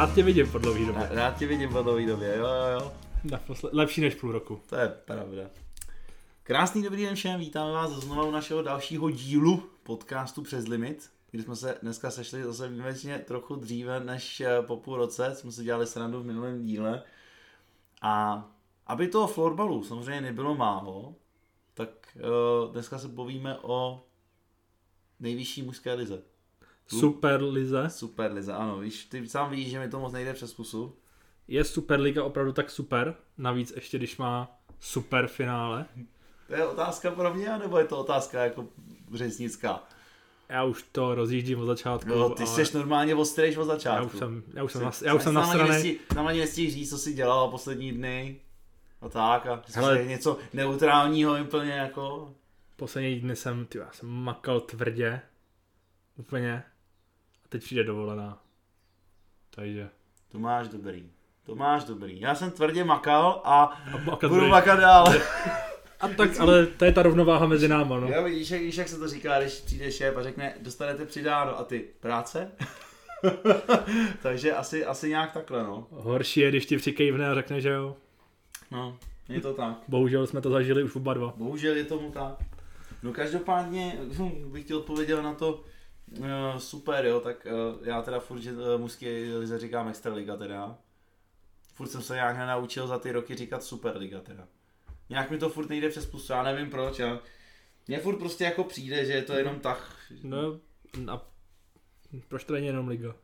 Rád tě vidím po dlouhý době. Rád tě vidím po dlouhý době, jo, jo, jo. Naposled, lepší než půl roku. To je pravda. Krásný dobrý den všem, vítáme vás znovu u našeho dalšího dílu podcastu Přes limit, kdy jsme se dneska sešli zase výjimečně trochu dříve než eh, po půl roce, jsme si dělali srandu v minulém díle. A aby toho florbalu samozřejmě nebylo málo, tak uh, dneska se povíme o nejvyšší mužské lize. Super Lize. Super lize, ano, víš, ty sám víš, že mi to moc nejde přes pusu. Je Superliga opravdu tak super? Navíc ještě když má super finále. To je otázka pro mě, nebo je to otázka jako řeznická? Já už to rozjíždím od začátku. No, ty ale jsi normálně ostrejš od já začátku. už jsem, já už jsem, Jsi- na, já už jsem nasranej. Nám ani říct, co jsi dělal poslední dny. A tak, a. Hele. něco neutrálního úplně jako. Poslední dny jsem, ty, já jsem makal tvrdě. Úplně. Teď přijde dovolená. Takže. To máš dobrý. To máš dobrý. Já jsem tvrdě makal a A, a, budu makat dál. a tak, ale to je ta rovnováha mezi náma, no. Jo, vidíš, jak, víš, jak se to říká, když přijde šéf a řekne, dostanete přidáno a ty, práce? Takže asi, asi nějak takhle, no. Horší je, když ti přikejvne a řekne, že jo. No, je to tak. Bohužel jsme to zažili už oba dva. Bohužel je tomu tak. No každopádně hm, bych ti odpověděl na to uh, super, jo, tak uh, já teda furt, že uh, mužské lize říkám extraliga teda. Furt jsem se nějak nenaučil za ty roky říkat superliga teda. Nějak mi to furt nejde přes pusu, já nevím proč, já. Mně furt prostě jako přijde, že je to jenom tak. No a proč to není jenom liga?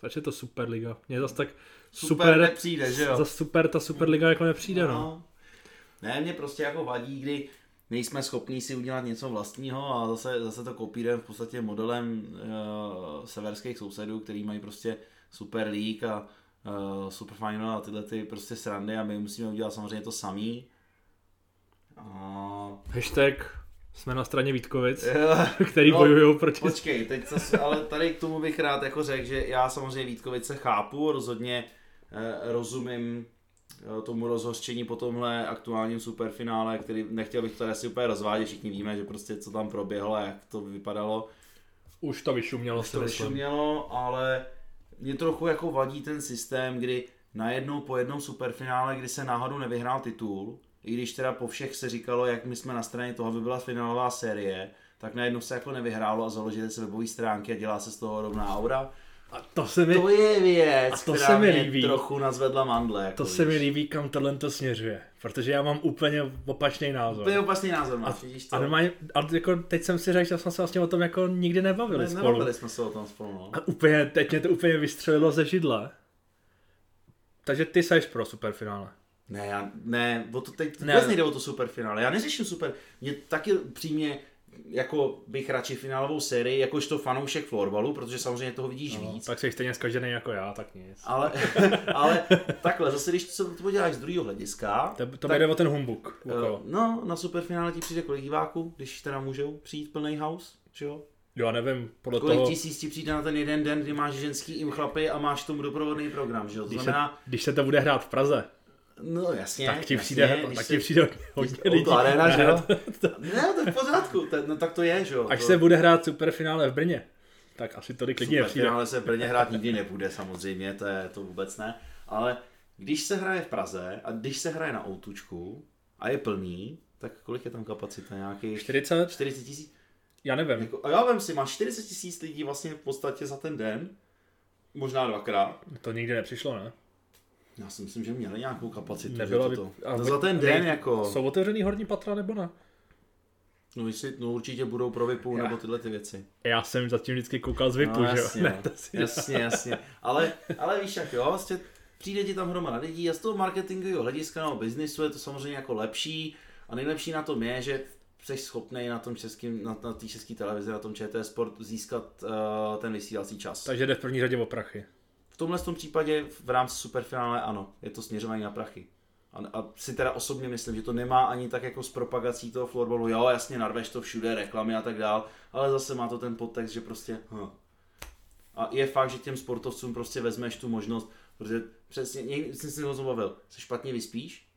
Proč je to Superliga? Mně zase tak Super, super, nepřijde, že jo? za super ta Superliga jako nepřijde, no. Ne, mě prostě jako vadí, kdy nejsme schopní si udělat něco vlastního a zase, zase to kopírujeme v podstatě modelem uh, severských sousedů, který mají prostě Super League a uh, Super Final a tyhle ty prostě srandy a my musíme udělat samozřejmě to samý. A... Hashtag jsme na straně Vítkovic, který no, bojují proti... Počkej, teď zase, ale tady k tomu bych rád jako řekl, že já samozřejmě Vítkovice chápu, rozhodně eh, rozumím tomu rozhořčení po tomhle aktuálním superfinále, který nechtěl bych to tady asi úplně rozvádět, všichni víme, že prostě co tam proběhlo a jak to vypadalo, Už to vyšumělo, už to vyšumělo, ale mě trochu jako vadí ten systém, kdy najednou po jednom superfinále, kdy se náhodou nevyhrál titul, i když teda po všech se říkalo, jak my jsme na straně toho, aby byla finálová série, tak najednou se jako nevyhrálo a založili se webové stránky a dělá se z toho rovná aura. A to se mi, To je věc, A to která se mi líbí. trochu nazvedla mandle. Jako to se mi víš. líbí, kam tohle to směřuje. Protože já mám úplně opačný názor. To je opasný názor, a, máš, vidíš to? a, normálně, a jako teď jsem si řekl, že jsme se vlastně o tom jako nikdy nebavili Ne, spolu. nebavili jsme se o tom spolu, no. A úplně, teď mě to úplně vystřelilo ze židle. Takže ty seš pro superfinále. Ne, já, ne, o to teď Ne. vůbec nejde o to superfinále. Já neřeším super, mě taky přímě jako bych radši finálovou sérii, jakožto fanoušek florbalu, protože samozřejmě toho vidíš No, víc. tak jsi stejně zkažený jako já, tak nic. Ale, ale takhle, zase když se to poděláš z druhého hlediska, To, to tak, jde o ten humbuk. okolo. eh, no, na superfinále ti přijde kolik diváků, když teda můžou přijít plný house, že jo? Jo, nevím, podle Kolik toho, tisíc ti přijde na ten jeden den, kdy máš ženský im chlapy a máš tomu doprovodný program, že jo? To když, znamená, se, když se to bude hrát v Praze, no jasně, tak ti jasně, přijde, když tak ti přijde hodně lidí. Arena, že jo? Ne, to je v pořádku, to, no tak to je, že jo? Až to, se bude hrát superfinále v Brně, tak asi tolik lidí nepřijde. Superfinále se v Brně hrát nikdy nebude samozřejmě, to je to vůbec ne, ale když se hraje v Praze a když se hraje na Outučku a je plný, tak kolik je tam kapacita? Nějakých 40? 40 tisíc? Já nevím. Jako, a já vím si, máš 40 tisíc lidí vlastně v podstatě za ten den, možná dvakrát. To nikdy nepřišlo, ne? Já si myslím, že měli nějakou kapacitu. Nebylo by... to, a za ten den jako, Jsou otevřený horní patra nebo ne? no, jestli, no určitě budou pro VIPu Já. nebo tyhle ty věci. Já jsem zatím vždycky koukal z VIPu, no, že jo? jasně, Ne, to si jasně, jasně. Ale, ale víš jak jo, vlastně přijde ti tam hromada lidí a z toho marketingového hlediska nebo biznisu je to samozřejmě jako lepší a nejlepší na tom je, že jsi schopný na tom českým, na, na té české televizi, na tom ČT Sport získat uh, ten vysílací čas. Takže jde v první řadě o prachy. V tomhle tom případě v rámci superfinále ano, je to směřování na prachy. A, a si teda osobně myslím, že to nemá ani tak jako s propagací toho florbalu, jo jasně narveš to všude, reklamy a tak dál, ale zase má to ten podtext, že prostě hm. A je fakt, že těm sportovcům prostě vezmeš tu možnost, protože přesně, někdy jsem si o tom bavil, se špatně vyspíš,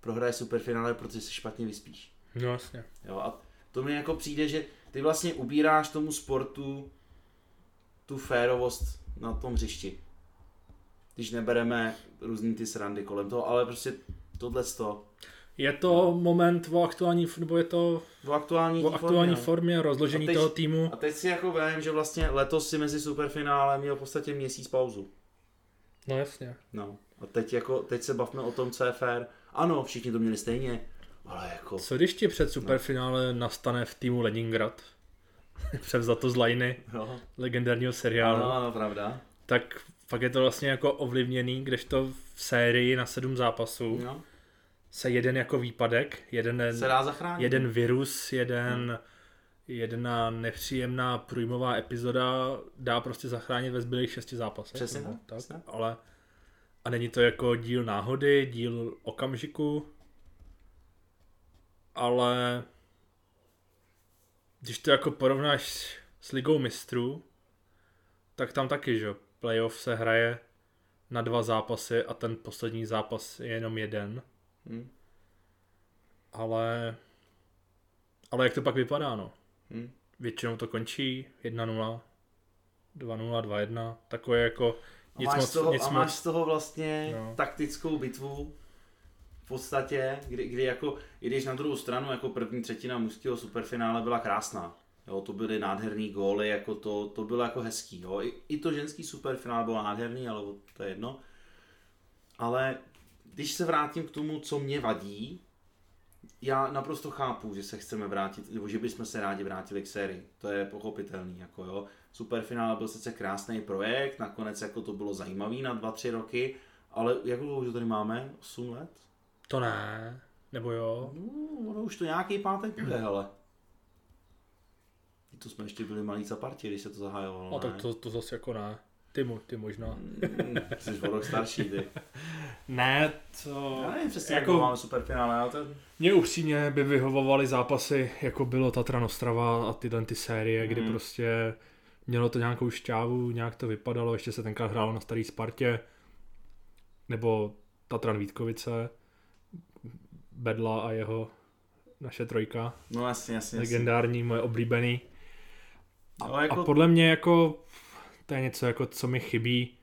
prohraje superfinále, protože se špatně vyspíš. No jasně. Jo, a to mi jako přijde, že ty vlastně ubíráš tomu sportu tu férovost na tom hřišti. když nebereme různý ty srandy kolem toho, ale prostě tohle to. Je to moment o aktuální, nebo je to v aktuální, o aktuální formě, formě, rozložení teď- toho týmu. A teď si jako vím, že vlastně letos si mezi superfinále měl v podstatě měsíc pauzu. No jasně. No. A teď, jako, teď se bavme o tom, co je fair. Ano, všichni to měli stejně, ale jako... Co když ti před superfinále nastane v týmu Leningrad? Převzato z Lajny, No, legendárního seriálu. ano, ano, pravda. Tak pak je to vlastně jako ovlivněný, kdežto v sérii na sedm zápasů No, se jeden jako výpadek, jeden, se dá zachránit. jeden virus, jeden, jedna nepříjemná průjmová epizoda dá prostě zachránit ve zbylých šesti zápasech. Přesně nebo tak, přesně. Ale a není to jako díl náhody, díl okamžiku, ale když to jako porovnáš s ligou mistrů, tak tam taky, že playoff se hraje na dva zápasy a ten poslední zápas je jenom jeden, Hm, ale ale jak to pak vypadá, no? hm. Většinou to končí 1-0, 2-0, 2-1, takové jako A nic máš, moc, z toho, nic a máš moc, z toho vlastně No. taktickou bitvu podstatě, kdy, kdy jako, i když na druhou stranu jako první třetina mužského superfinále byla krásná. Jo, to byly nádherný góly, jako to, to bylo jako hezký. Jo. I, I to ženský superfinále bylo nádherný, ale to je jedno. Ale když se vrátím k tomu, co mě vadí, já naprosto chápu, že se chceme vrátit, nebo že bychom se rádi vrátili k sérii. To je pochopitelný, jako jo. Superfinále byl sice krásný projekt, nakonec jako to bylo zajímavý na 2-3 roky, ale jak dlouho už to tady máme? 8 let? To ne, nebo jo, No, ono už to nějaký pátek bude, hele. To jsme ještě byli malí za partě, když se to zahájovalo. no ne? tak to, to zase jako ne, ty, mo, ty možná. Mm, Jsi o rok starší, ty. Ne, to... Já nevím přesně, jako- jako máme superfinále, ale to... Mně upřímně by vyhovovaly zápasy, jako bylo Tatran Ostrava a tyhle ty série, kdy Mhm. prostě mělo to nějakou šťávu, nějak to vypadalo, ještě se tenkrát hrálo na starý Spartě, nebo Tatran Vítkovice, Bedla a jeho naše trojka, No jasně, jasně. jasně. legendární, moje oblíbený. No, A jako, podle mě jako to je něco, jako, co mi chybí.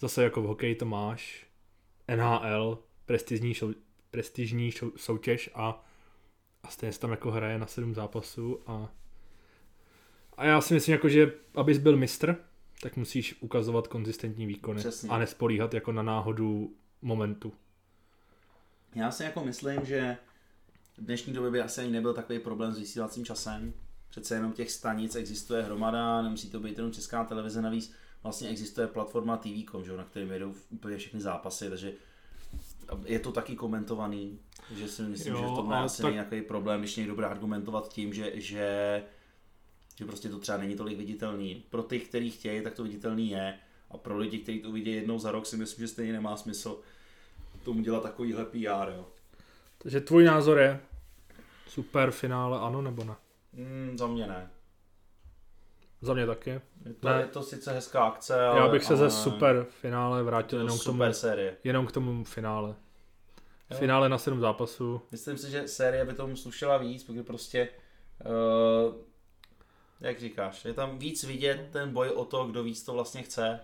Zase jako v hokeji to máš. NHL, prestižní, šou, prestižní šou, soutěž a, a stejně se tam jako hraje na sedm zápasů a a já si myslím, jako, že abys byl mistr, tak musíš ukazovat konzistentní výkony Přesně. a nespolíhat jako na náhodu momentu. Já si jako myslím, že v dnešní době by asi ani nebyl takový problém s vysílacím časem. Přece jenom těch stanic existuje hromada, nemusí to být jenom česká televize, navíc vlastně existuje platforma TV.com, že na kterém jedou úplně všechny zápasy, takže je to taky komentovaný, že si myslím, Jo, že v tomhle ale asi tak- nějaký problém, když někdo bude argumentovat tím, že, že, že prostě to třeba není tolik viditelný. Pro ty, kteří chtějí, tak to viditelný je. A pro lidi, kteří to uvidí jednou za rok, si myslím, že stejně nemá smysl tomu dělat takovýhle PR, jo. Takže tvůj názor je super finále ano nebo ne? Mm, za mě ne. Za mě taky. Je to, Ne. je to sice hezká akce, ale... Já bych se ale ze super finále vrátil jenom k tomu, série. jenom k tomu finále. Jo. Finále na sedm zápasů. Myslím si, že série by tomu slušela víc, protože prostě, uh, jak říkáš, je tam víc vidět ten boj o to, kdo víc to vlastně chce.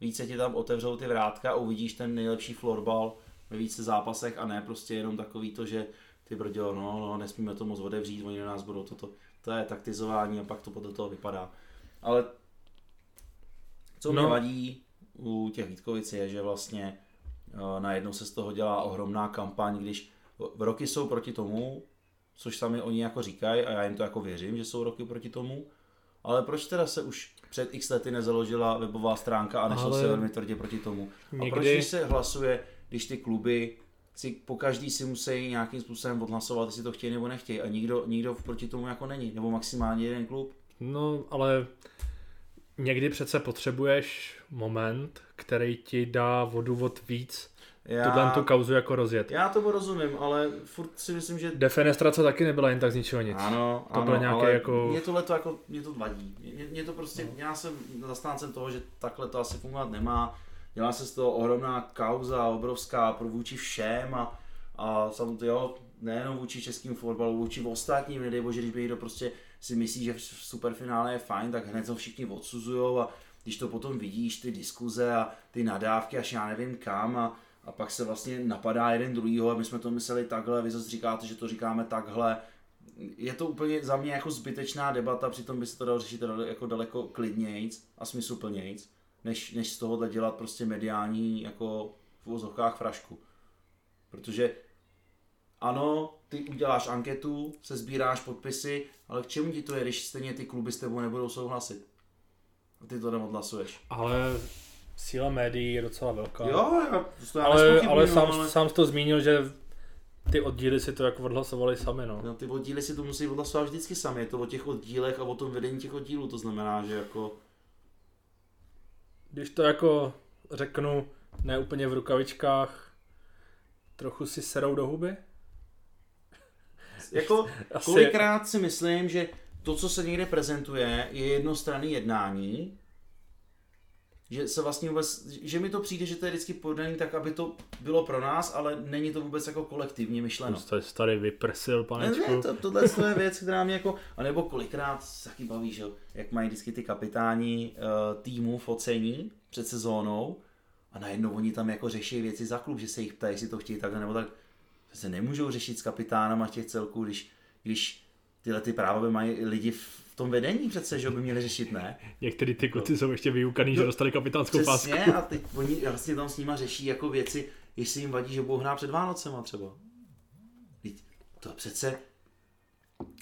Více ti tam otevřou ty vrátka a uvidíš ten nejlepší florbal ve více zápasech a ne prostě jenom takový to, že ty brďo, no, no, nesmíme to moc otevřít, oni na nás budou toto. To je taktizování a pak to podle toho vypadá. Ale co mě No. vadí u těch Vítkovic je, že vlastně uh, najednou se z toho dělá ohromná kampaň, když roky jsou proti tomu, což sami oni jako říkají a já jim to jako věřím, že jsou roky proti tomu, ale proč teda se už před x lety nezaložila webová stránka a nešlo Ale se velmi tvrdě proti tomu? A proč Někdy, když se hlasuje, když ty kluby si po každý si musí nějakým způsobem odhlasovat, jestli to chtějí nebo nechtějí a nikdo, nikdo proti tomu jako není, nebo maximálně jeden klub. no ale někdy přece potřebuješ moment, který ti dá vodu od víc Já, tuhle tu kauzu jako rozjet. já tomu rozumím, ale furt si myslím, že Defenestrace taky nebyla jen tak z ničeho nic. Ano, To ano, byl nějaký ale jako- Mě tohle to jako, mě to vadí. Mě, mě to prostě, no. já jsem zastáncem toho, že takhle to asi fungovat nemá. Dělá se z toho ohromná kauza, obrovská pro vůči všem a, a samozřejmě jo, nejenom vůči českým fotbalu, vůči ostatním, nedej bože, když by někdo prostě si myslí, že v superfinále je fajn, tak hned to všichni odsuzujou a když to potom vidíš, ty diskuze a ty nadávky až já nevím kam a, a pak se vlastně napadá jeden druhýho a my jsme to mysleli takhle, vy zase říkáte, že to říkáme takhle. Je to úplně za mě jako zbytečná debata, přitom by se to dalo řešit jako daleko klidnějc a smysluplnějc, než, než z tohohle dělat prostě mediální jako v vozovkách frašku. Protože ano, ty uděláš anketu, se sbíráš podpisy, ale k čemu ti to je, když stejně ty kluby s tebou nebudou souhlasit? A ty to neodhlasuješ. Ale síla médií je docela velká. Jo, já, to já ale, ale sám, ale... sám jsi to zmínil, že ty oddíly si to jako odhlasovali sami, no. No, ty oddíly si to musí odhlasovat vždycky sami, je to o těch oddílech a o tom vedení těch oddílů, to znamená, že jako... Když to jako řeknu, ne úplně v rukavičkách, trochu si serou do huby? Jako, Asi- kolikrát si myslím, že to, co se někde prezentuje, je jednostranný jednání, že se vlastně vůbec, že mi to přijde, že to je vždycky podaný tak, aby to bylo pro nás, ale není to vůbec jako kolektivně myšleno. To jsi tady vyprsil, Ne, panečku. ne, to, tohle to je věc, která mě jako, anebo kolikrát se taky baví, že jak mají vždycky ty kapitáni uh, týmu focení před sezónou a najednou oni tam jako řeší věci za klub, že se jich ptají, jestli to chtějí takhle nebo tak. Se nemůžou řešit s kapitánama těch celků, když, když tyhle ty práva by mají lidi v v tom vedení přece, že by měli řešit, ne? Některý ty kluci jsou ještě vyukaný, že dostali kapitánskou pásku. Přesně, a teď oni vlastně tam s nima řeší jako věci, jestli jim vadí, že budou hrát před Vánocema třeba. Vždyť to přece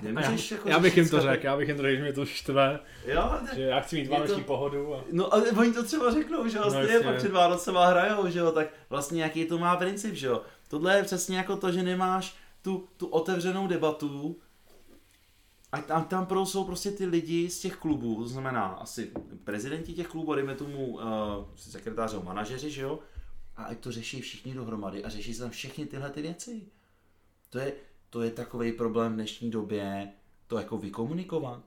Já, Nemůžeš jako já bych jim to řekl, já bych jim to řekl, že mě to štve, Jo, že já chci mít Je vánoční to- pohodu a... No ale oni to třeba řeknou, že No, stejně jasně. pak před Vánocema hrajou, že jo, tak vlastně jaký to má princip, že jo. Tohle je přesně jako to, že nemáš tu, tu otevřenou debatu a tam, tam pro jsou prostě ty lidi z těch klubů, to znamená asi prezidenti těch klubů, dejme tomu uh, sekretáři, manažeři, že jo, a ať to řeší všichni dohromady a řeší se tam všechny tyhle ty věci. To je, to je takový problém v dnešní době, to jako vykomunikovat.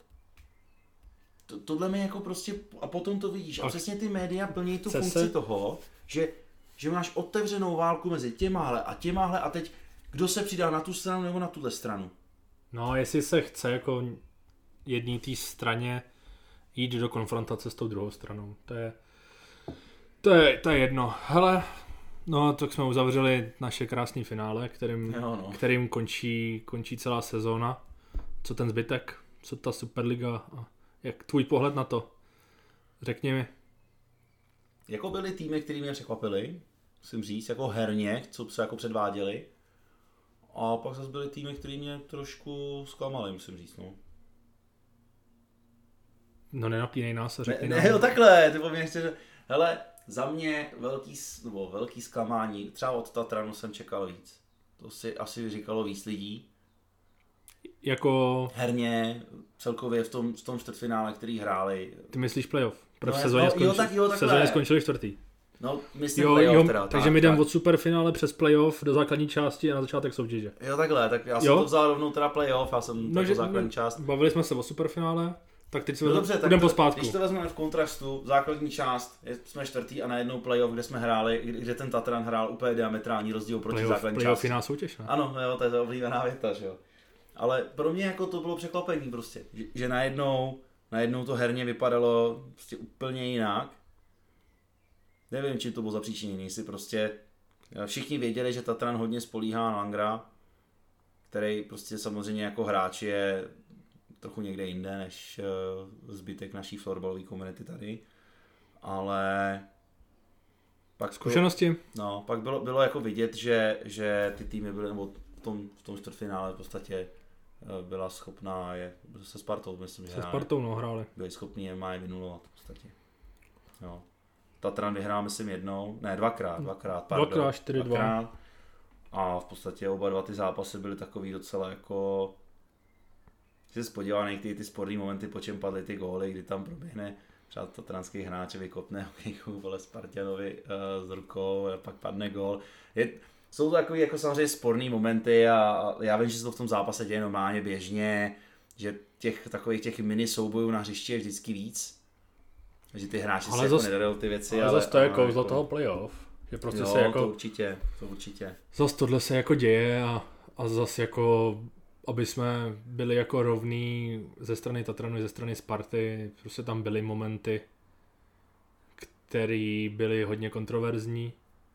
To, tohle mi jako prostě, a potom to vidíš. A přesně ty média plní tu funkci se- toho, že, že máš otevřenou válku mezi těmahle a těmahle a teď kdo se přidá na tu stranu nebo na tuhle stranu. No, jestli se chce jako jedný té straně jít do konfrontace s tou druhou stranou, to je, to je, to je jedno. Hele, no tak jsme uzavřeli naše krásné finále, kterým, Jo, no. kterým končí, končí celá sezóna. Co ten zbytek? Co ta Superliga? A jak tvůj pohled na to? Řekni mi. Jako byly týmy, které mě překvapily, musím říct, jako herně, co se jako předváděli. A pak zase byly týmy, které mě trošku zklamaly, musím říct. No. No nenapínej nás a Ne, řekni ne, nám. jo, takhle, ty po mě chci, hele, za mě velký, nebo velký zklamání, třeba od Tatranu jsem čekal víc. To si asi říkalo víc lidí. Jako, Herně, celkově v tom, v tom čtvrtfinále, který hráli. ty myslíš playoff? Pro No, sezóně, no, jo, skončili, tak jo, takhle. sezóně skončili čtvrtý. No, myslím Jo, playoff jo, teda. takže tak, my jdeme tak. od superfinále přes playoff do základní části a na začátek soutěže. Jo, takhle, tak já jsem Jo? to vzal rovnou teda playoff, já jsem no, jako základní část. Bavili jsme se o superfinále, tak teď se No dobře, tak to, pospátku. když to vezmeme v kontrastu, základní část, jsme čtvrtý a najednou playoff, kde jsme hráli, kde ten Tatran hrál úplně diametrální rozdíl proti Playoff, základní playoff části. jiná soutěž, ne? Ano, jo, to je oblíbená věta, že jo. Ale pro mě jako to bylo překvapení prostě, že, že najednou, najednou to herně vypadalo prostě úplně jinak. Nevím, čím to bylo zapříčiněné, jestli prostě eh, všichni věděli, že Tatran hodně spolíhá na Langra, který prostě samozřejmě jako hráč je trochu někde jinde než eh, zbytek naší florbalové komunity tady, ale pak Zkušenosti? No, pak bylo, bylo jako vidět, že, že ty týmy byly, nebo v tom, v tom čtvrtfinále v podstatě eh, byla schopná je, se Spartou, myslím, že Se. Spartou no, hráli. byli schopni je má je vynulovat v podstatě. Jo. Tatran vyhrál, myslím, jednou, ne, dvakrát, dvakrát, pardon. Dvakrát, čtyři, dva. dvakrát. A v podstatě oba dva ty zápasy byly takový docela jako když se podíval na některé ty sporné momenty, po čem padly ty góly, kdy tam proběhne třeba tatranský hráč vykopne hokejku vole Spartanovi uh, s rukou a pak padne gól. Je, jsou to takové jako samozřejmě sporné momenty a, a já vím, že se to v tom zápase děje normálně běžně, že těch takových těch mini soubojů na hřišti je vždycky víc. Že ty hráči Ale si jako zas- nedarou ty věci. Ale zase to je ale kouzlo jako- toho playoff. Že prostě jo, se to jako, určitě, to určitě. zase tohle se jako děje a, a zase jako, aby jsme byli jako rovní ze strany Tatranu, ze strany Sparty, prostě tam byly momenty, který byly hodně kontroverzní,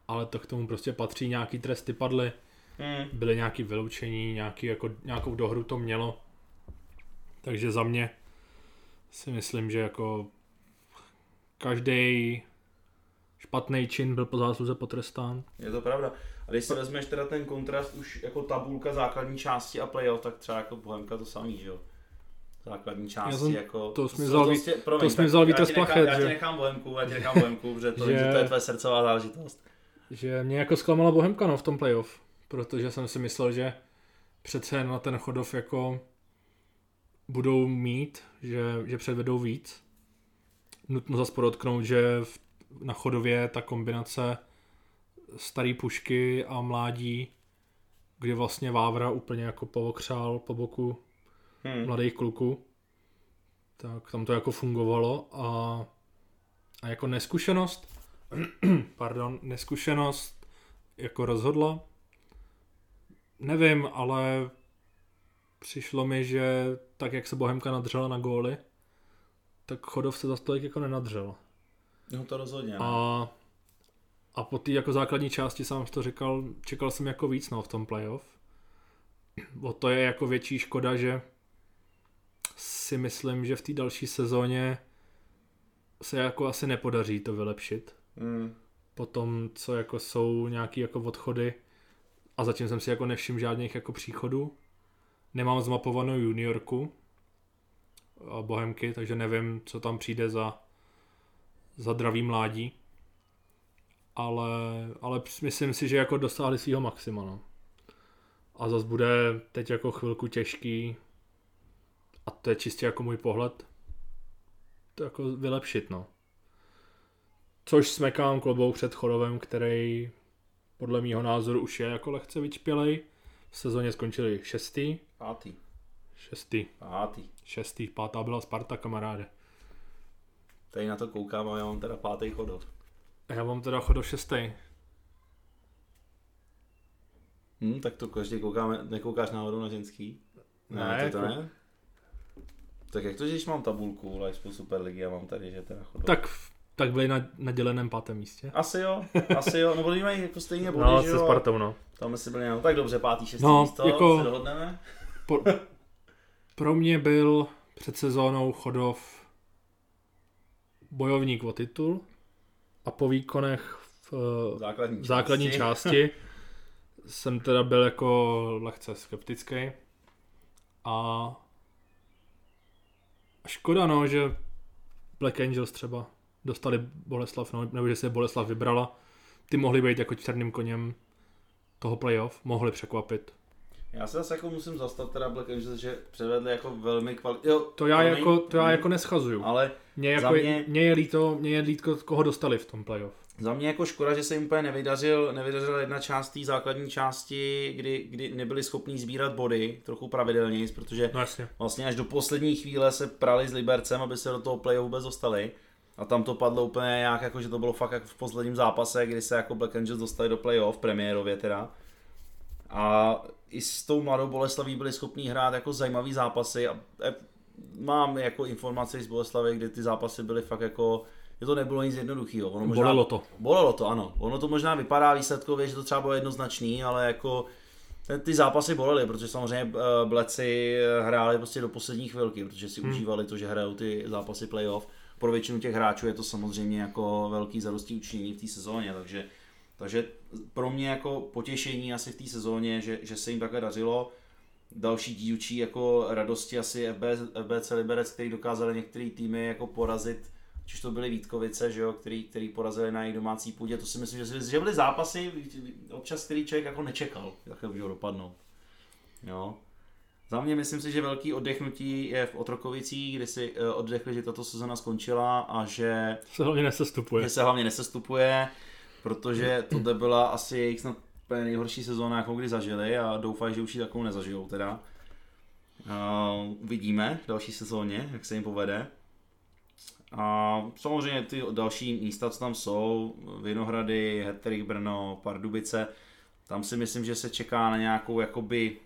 ale to k tomu prostě patří, nějaký tresty padly, Hmm. byly nějaký vyloučení, nějaký, jako, nějakou dohru to mělo. Takže za mě si myslím, že jako každý špatný čin byl po zásluze potrestán. Je to pravda. A když si vezmeš teda ten kontrast už jako tabulka základní části a playoff, tak třeba jako Bohemka to samý, že jo? Základní části jsem- jako... to jsi mi vzal prostě- promiň, to jsi mi tak vzal já vítr z nechám- plachet, Já ti nechám Bohemku, já ti nechám Bohemku, protože to, Že- že... to je tvoje srdcová záležitost. Že mě jako zklamala Bohemka no, v tom playoff, protože jsem si myslel, že přece jen na ten chodov jako budou mít, že, že předvedou víc. Nutno zase podotknout, že v, na chodově ta kombinace starý pušky a mládí, kdy vlastně Vávra úplně jako povokřál po boku Hmm. mladých kluků, tak tam to jako fungovalo a, a jako neskušenost, pardon, neskušenost jako rozhodla. Nevím, ale přišlo mi, že tak jak se Bohemka nadřela na góly, tak Chodov se zase tolik jako nenadřel. No to rozhodně. no. A, a po té jako základní části jsem to říkal, čekal jsem jako víc no, v tom playoff. O to je jako větší škoda, že si myslím, že v té další sezóně se jako asi nepodaří to vylepšit. Hmm. Po tom, co jako jsou nějaký jako odchody a zatím jsem si jako nevšiml žádných jako příchodů. Nemám zmapovanou juniorku Bohemky, takže nevím, co tam přijde za, za dravý mládí. Ale, ale myslím si, že jako dosáhli svého maxima. No. A zase bude teď jako chvilku těžký a to je čistě jako můj pohled to jako vylepšit, no. Což smekám klobou před Chorovem, který podle mýho názoru už je jako lehce vyčpělej. V sezóně skončili šestý, Pátý. Šestý, Pátý. šestý, pátá byla Sparta, kamaráde. Tady na to koukám a já mám teda pátý chodov. A já mám teda Chodov šestý. Hm, tak to každý koukáme, nekoukáš náhodou na ženský? Ne, ty to jako- ne? Tak jak to, že když mám tabulku Lifesport Superligy a mám tady, že teda chodov. Tak, tak byli na, na děleném pátém místě. Asi jo, asi jo, no oni mají jako stejně body, No, že se jo? Spartou, no. Tam si byli, no, tak dobře, pátý, šestý No, místo, jako- se dohodneme. Po, pro mě byl před sezónou Chodov bojovník o titul a po výkonech v, Základní v základní části jsem teda byl jako lehce skeptický. A a škoda no, že Black Angels třeba dostali Boleslav, no, nebo že se Boleslav vybrala. Ty mohli být jako černým koněm toho playoff, mohli překvapit. Já se zase jako musím zastat teda Black Angels, že předvedli jako velmi kvalitní. Jo, To já, jako, to já promiň, jako neschazuju. Ale Mě, za jako, mě- mě, je líto, mě je líto, koho dostali v tom playoff. Za mě jako škoda, že se jim úplně nevydařil, nevydařila jedna část té základní části, kdy, kdy nebyli schopní sbírat body trochu pravidelněji, protože No jasně. vlastně až do poslední chvíle se prali s Libercem, aby se do toho playoff vůbec dostali. A tam to padlo úplně nějak, jako že to bylo fakt jako v posledním zápase, kdy se jako Black Angels dostali do playoff, premiérově teda. A i s tou mladou Boleslaví byli schopní hrát jako zajímavý zápasy a mám jako informace z Boleslavy, kdy ty zápasy byly fakt jako, že to nebylo nic jednoduchého. Ono možná, Bolelo to. Bolelo to, ano. Ono to možná vypadá výsledkově, že to třeba bylo jednoznačný, ale jako ten- ty zápasy bolely, protože samozřejmě eh, Bleci hráli prostě do poslední chvilky, protože si Hmm. užívali to, že hrajou ty zápasy playoff. Pro většinu těch hráčů je to samozřejmě jako velký zarostí učinění v té sezóně, takže, takže pro mě jako potěšení asi v té sezóně, že, že se jim takhle dařilo. Další dílčí jako radosti asi FBC, FBC Liberec, který dokázali některé týmy jako porazit, čiž to byly Vítkovice, že jo, který, který porazili na jejich domácí půdě. To si myslím, že, že byly zápasy občas, který člověk jako nečekal, jak můžou dopadnout. Jo. Za mě myslím si, že velký oddechnutí je v Otrokovicích, kdy si eh, oddechli, že tato sezona skončila a že Se hlavně nesestupuje. že se hlavně nesestupuje, protože tohle byla asi jejich snad nejhorší sezóna, jakou kdy zažili a doufají, že už ji takovou nezažijou teda. Uh, vidíme v další sezóně, jak se jim povede. A samozřejmě ty další místa, co tam jsou, Vinohrady, Hetrich Brno, Pardubice, tam si myslím, že se čeká na nějakou jakoby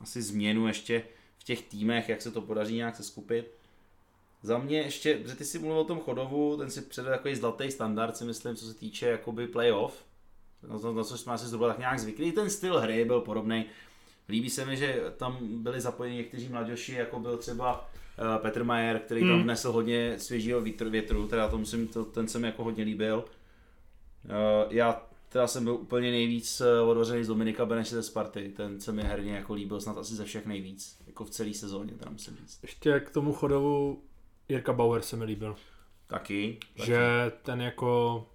asi změnu ještě v těch týmech, jak se to podaří nějak seskupit. Za mě ještě, že ty si mluvil o tom chodovu, ten si předal takový zlatý standard, si myslím, co se týče jakoby playoff. Na, to, na co jsme asi zhruba tak nějak zvyklí. Ten styl hry byl podobný. Líbí se mi, že tam byli zapojeni někteří mladoši, jako byl třeba uh, Petr Majer, který hmm. tam vnesl hodně svěžího větru, větru teda to musím, to, ten se mi jako hodně líbil. Uh, já teda jsem byl úplně nejvíc eh, odvařený z Dominika Beneše ze Sparty, ten se mi herně jako líbil snad asi ze všech nejvíc, jako v celé sezóně, teda musím říct. Ještě k tomu chodovu Jirka Bauer se mi líbil. Taky. taky. Že ten jako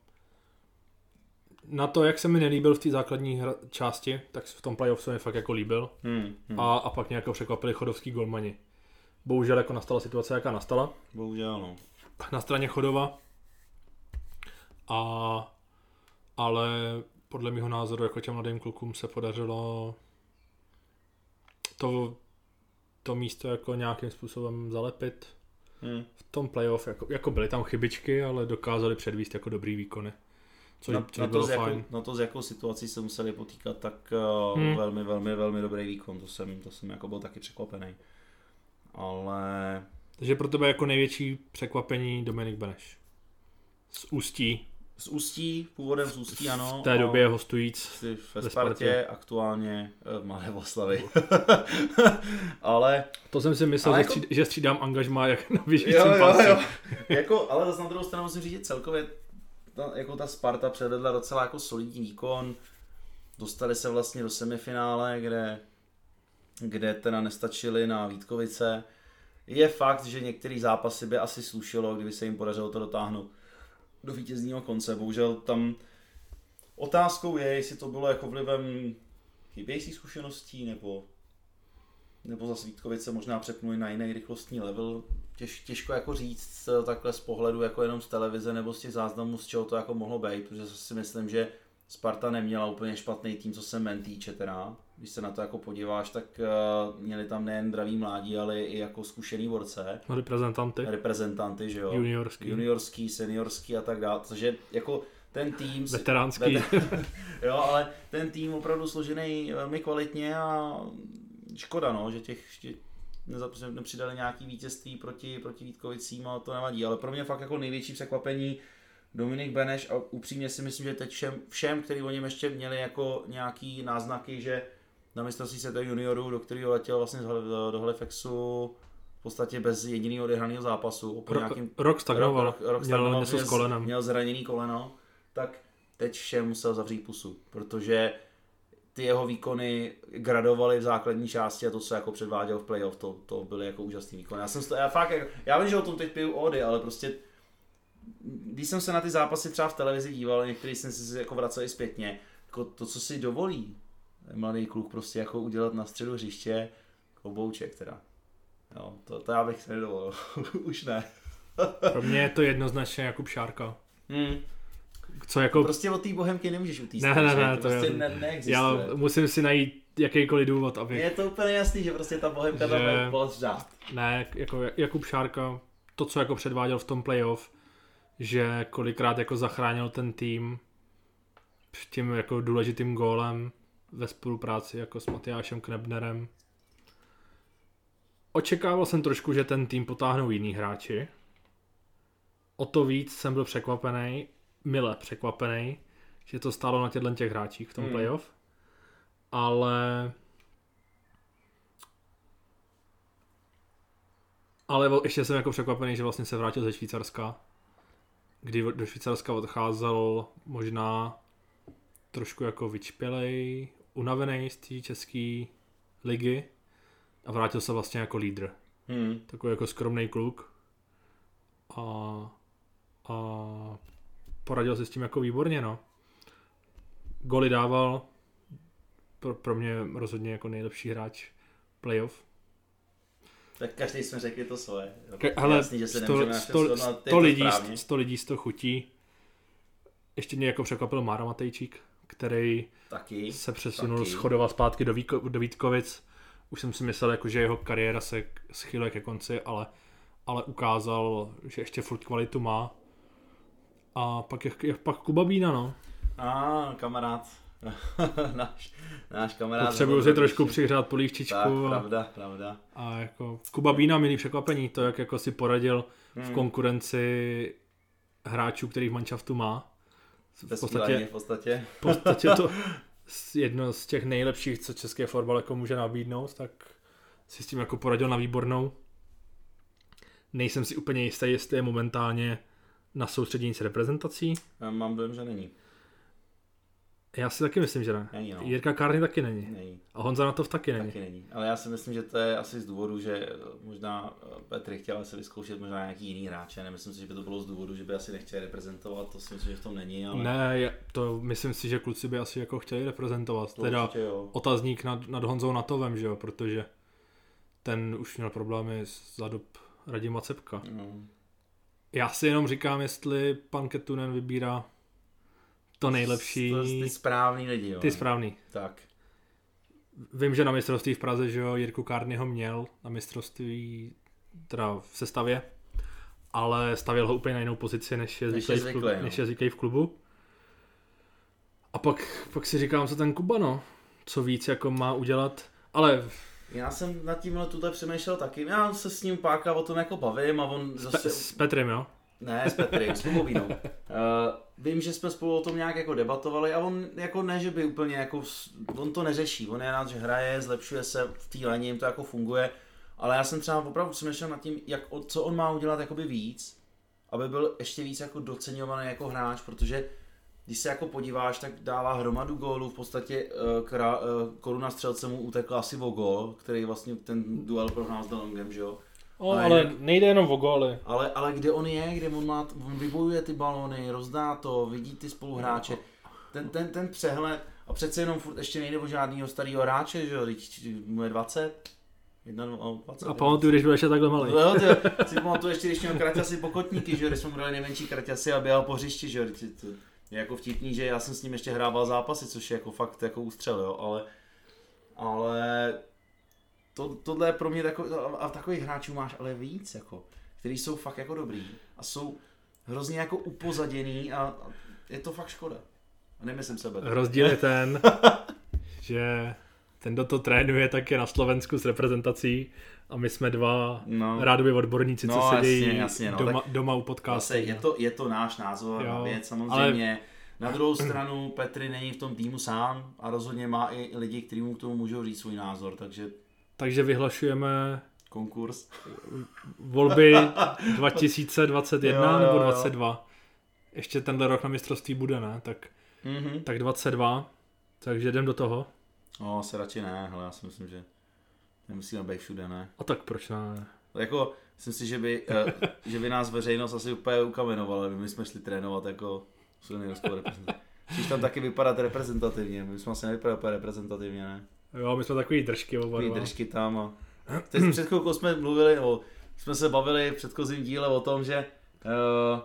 na to, jak se mi nelíbil v té základní hra, části, tak v tom playoff se mi fakt jako líbil. Hmm, hmm. A, a pak nějak překvapili chodovský golmani. Bohužel jako nastala situace, jaká nastala. Bohužel, no. Na straně Chodova. A, ale podle mého názoru jako těm mladým klukům se podařilo to, to místo jako nějakým způsobem zalepit hmm. v tom playoff. Jako, jako byly tam chybičky, ale dokázali předvíst jako dobrý výkony. Co, na, co na, to, fajn. Jakou, na to, s jakou situací se museli potýkat, tak uh, hmm. velmi, velmi, velmi dobrý výkon. To jsem, to jsem jako byl taky překvapený. Ale... Takže pro tebe jako největší překvapení Dominik Beneš. Z Ústí. Z Ústí, původem z Ústí, ano. V té době hostujíc ve Spartě, Spartě, aktuálně eh, v Malé Voslavy. ale... To jsem si myslel, že, jako... stříd, že střídám angažmá jak na běžícím jo, jo, jo. jako, ale zase na druhou stranu musím říct, celkově ta, jako ta Sparta předvedla docela jako solidní výkon. Dostali se vlastně do semifinále, kde, kde teda nestačili na Vítkovice. Je fakt, že některé zápasy by asi slušilo, kdyby se jim podařilo to dotáhnout do vítězního konce. Bohužel tam otázkou je, jestli to bylo jako vlivem chybějící zkušeností, nebo, nebo zase Vítkovice možná přepnuli na jiný rychlostní level. Těž, těžko jako říct takhle z pohledu jako jenom z televize nebo z těch záznamů, z čeho to jako mohlo být, protože si myslím, že Sparta neměla úplně špatný tým, co se men týče teda. Když se na to jako podíváš, tak uh, měli tam nejen zdraví mládí, ale i jako zkušený borce. Reprezentanty. Reprezentanty, že jo. Juniorský. Juniorský, seniorský a tak dále. Takže jako ten tým... Veteránský. Veter... jo, ale ten tým opravdu složený velmi kvalitně a škoda, no, že těch, nepřidali nějaký vítězství proti, proti Vítkovicím a to nevadí. Ale pro mě fakt jako největší překvapení Dominik Beneš a upřímně si myslím, že teď všem, všem který o něm ještě měli jako nějaký náznaky, že na mistrovství světa juniorů, do kterého letěl vlastně do Halifaxu v podstatě bez jediného odehraného zápasu. Po nějakým, rok stagnoval, rok, rok, rok stagnoval měl, s kolenem. měl zraněný koleno, tak teď všem musel zavřít pusu, protože ty jeho výkony gradovaly v základní části a to, co jako předváděl v playoff, to, to byly jako úžasný výkony. Já jsem to, já fakt, jako, já vím, že o tom teď piju ody, ale prostě když jsem se na ty zápasy třeba v televizi díval, některý jsem si jako vracel i zpětně, jako to, co si dovolí mladý kluk prostě jako udělat na středu hřiště, klobouček teda. Jo, to, to já bych se nedovolil. Už ne. Pro mě je to jednoznačně Jakub Šárka. Hmm. Co jako... Prostě od té bohemky nemůžeš utíct. Ne, ne, ne, to, prostě je... ne, neexistuje. Já musím si najít jakýkoliv důvod, aby... Je to úplně jasný, že prostě ta bohemka že... tam byla Ne, jako Jakub Šárka, to, co jako předváděl v tom playoff, že kolikrát jako zachránil ten tým tím jako důležitým gólem ve spolupráci jako s Matyášem Knebnerem. Očekával jsem trošku, že ten tým potáhnou jiný hráči. O to víc jsem byl překvapený, mile překvapený, že to stálo na těchto těch hráčích v tom hmm. playoff. Ale ale ještě jsem jako překvapený, že vlastně se vrátil ze Švýcarska kdy do Švýcarska odcházel možná trošku jako vyčpělej, unavený z té české ligy a vrátil se vlastně jako lídr. Hmm. Takový jako skromný kluk a, a poradil se s tím jako výborně, no. Goly dával, pro, pro mě rozhodně jako nejlepší hráč playoff tak každý jsme řekli to svoje. Ke, hele, Jasný, že se sto, sto, sto, lidí, sto lidí, sto chutí. Ještě mě jako překvapil Mára Matejčík, který taky, se přesunul taky. z Chodova zpátky do, Víko, do Vítkovic. Už jsem si myslel, jako, že jeho kariéra se schyluje ke konci, ale, ale ukázal, že ještě furt kvalitu má. A pak je, je pak Kuba Bína, no. A, kamarád, náš, náš kamarád. Potřebuju si trošku přihřát polívčičku. Tak, a, pravda, pravda. a jako Kuba Bína milý překvapení, to jak jako si poradil v Hmm. konkurenci hráčů, který v manšaftu má. V podstatě, v podstatě. v podstatě to jedno z těch nejlepších, co české fotbal jako může nabídnout, tak si s tím jako poradil na výbornou. Nejsem si úplně jistý, jestli je momentálně na soustředění s reprezentací. Mám dojem, že není. Já si taky myslím, že ne. Není, no. Jirka Kárny taky není. Není. A Honza na to taky není. Taky není. Ale já si myslím, že to je asi z důvodu, že eh, možná eh, Petr chtěl se vyzkoušet možná nějaký jiný hráče. Nemyslím si, že by to bylo z důvodu, že by asi nechtěl reprezentovat. To si myslím, že v tom není. Ale Ne, to myslím si, že kluci by asi jako chtěli reprezentovat. to teda určitě jo. otazník nad, nad Honzou Natovem, že jo, protože ten už měl problémy s- za dob Radima Cepka. No. Já si jenom říkám, jestli pan Ketunen vybírá to nejlepší, To, ty správný lidi, jo. ty správný. Tak. Vím, že na mistrovství v Praze, že jo, Jirku Kárnyho měl na mistrovství, teda v sestavě, ale stavěl ho úplně na jinou pozici, než je Než zvyklý, je v, klubu, zvyklý, no. než je zvyklý v klubu. A pak, pak si říkám, co ten Kuba, no, co víc jako má udělat, ale Já jsem nad tímhle tuhle přemýšlel taky. Já se s ním párkrát o tom jako bavím a on Pe- zase... s Petrem, jo? Ne, s Petrem, s Kubovínou. Uh, vím, že jsme spolu o tom nějak jako debatovali a on jako ne, že by úplně jako, on to neřeší, on je rád, že hraje, zlepšuje se v té léně, jim to jako funguje, ale já jsem třeba opravdu přemýšlel nad tím, jak, co on má udělat jakoby víc, aby byl ještě víc jako doceňovaný jako hráč, protože když se jako podíváš, tak dává hromadu gólů, v podstatě uh, kra, uh, koruna střelce mu utekla asi o gól, který vlastně ten duel prohrál s Delongem, že jo. O, Ale ale jinak- nejde jenom o góly. Ale, ale kde on je, kde on, má, on vybojuje ty balony, rozdá to, vidí ty spoluhráče. Ten, ten, ten přehled, a přece jenom furt ještě nejde o žádného starého hráče, že jo, teď mu je 20, 21, A pamatuju, když byl ještě takhle malý. No jo, ty, si pamatuju ještě, když měl kraťasy pokotníky, že jo, když jsme mu dali nejmenší kraťasy a běhal po hřišti, že jo, je jako vtipný, že já jsem s ním ještě hrával zápasy, což je jako fakt jako ústřel, jo, ale, ale to, tohle je pro mě takový, a takových hráčů máš ale víc, jako, který jsou fakt jako dobrý a jsou hrozně jako upozaděný a, a je to fakt škoda. A nemyslím sebe. Rozdíl je ten, že ten, kdo to trénuje, tak je na Slovensku s reprezentací a my jsme dva No. rádoby odborníci, co No, sedějí jasně, jasně, no, doma, doma u podcastu. Je to, je to náš názor Jo, na věc, samozřejmě. Na druhou stranu Petry není v tom týmu sám a rozhodně má i lidi, kteří mu k tomu můžou říct svůj názor, takže Takže vyhlašujeme konkurs. volby 2021 Jo, jo, nebo jo. 22. Ještě tenhle rok na mistrovství bude, ne? Tak, Mhm. tak 22. Takže jdem do toho. No, asi radši ne, ale já si myslím, že nemusíme být všude, ne. A tak proč ne? Jako, myslím si, že by, eh, že by nás veřejnost asi úplně ukamenovala, my jsme šli trénovat jako seniorskou reprezentaci. Když tam taky vypadat reprezentativně, my jsme asi nevypadali úplně reprezentativně, ne. Jo, my jsme takový držky oba Takový držky tam a teď před chvilkou jsme mluvili, nebo jsme se bavili v předchozím díle o tom, že uh,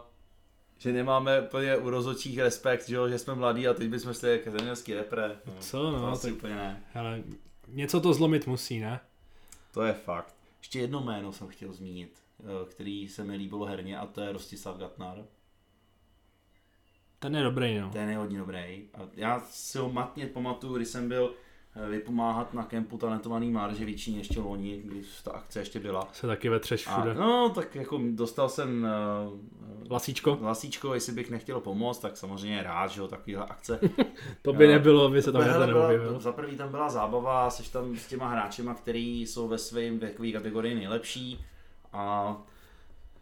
že nemáme úplně u rozočích respekt, že, jo, že jsme mladí a teď bychom šli jako zemědělský repre. No, Co, to no, asi tak, úplně ne. hele, něco to zlomit musí, ne? To je fakt. Ještě jedno jméno jsem chtěl zmínit, eh, který se mi líbilo herně a to je Rostislav Gatnar. Ten je dobrý, no. Ten je hodně dobrý. A já si ho matně pamatuju, když jsem byl vypomáhat na kempu talentovaný Márževičí ještě loni, když ta akce ještě byla. Se taky vetřeš A, všude. no, tak jako dostal jsem uh, Lasíčko? Lasíčko, jestli bych nechtěl pomoct, tak samozřejmě rád, že jo, takovýhle akce. To by nebylo, by se tam Hele, byla, za prvý tam byla zábava, jsi tam s těma hráčema, který jsou ve svém věkové kategorii nejlepší a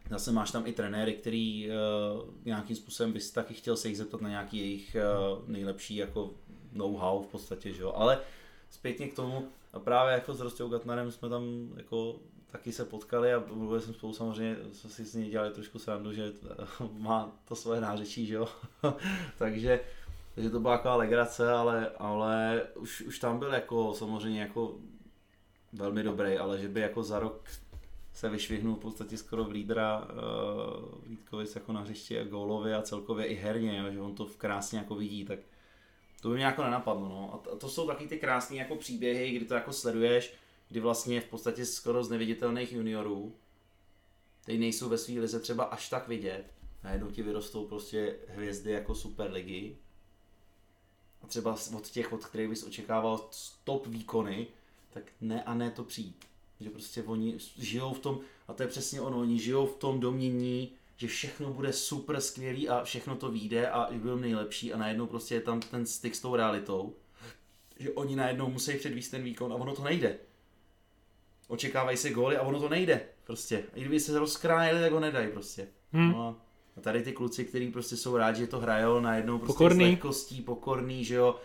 zase máš tam i trenéry, který uh, nějakým způsobem bys taky chtěl se jich zeptat na nějaký jejich uh, nejlepší jako know-how v podstatě, že jo, ale zpětně k tomu, a právě jako s Rostou Gatnarem jsme tam jako taky se potkali a mluvili jsme spolu samozřejmě, jsme si z něj dělali trošku srandu, že má to svoje nářečí, že jo, takže takže to byla taková legrace, ale, ale už, už tam byl jako samozřejmě jako velmi dobrý, ale že by jako za rok se vyšvihnul v podstatě skoro v lídra uh, Vítkovic jako na hřišti a gólově a celkově i herně, jo, že on to krásně jako vidí, tak to by mě jako nenapadlo. No. A, to, jsou taky ty krásné jako příběhy, kdy to jako sleduješ, kdy vlastně v podstatě skoro z neviditelných juniorů, teď nejsou ve své lize třeba až tak vidět, najednou ti vyrostou prostě hvězdy jako Superligy, a třeba od těch, od kterých bys očekával top výkony, tak ne a ne to přijít. Že prostě oni žijou v tom, a to je přesně ono, oni žijou v tom domění, že všechno bude super skvělý a všechno to vyjde a budou nejlepší a najednou prostě je tam ten styk s tou realitou, že oni najednou musí předvíst ten výkon a ono to nejde. Očekávají se góly a ono to nejde. Prostě. A kdyby se rozkrájeli, tak ho nedají prostě. Hmm. No a tady ty kluci, kteří prostě jsou rádi, že to hrajou najednou prostě pokorný. s lehkostí, pokorný, že jo,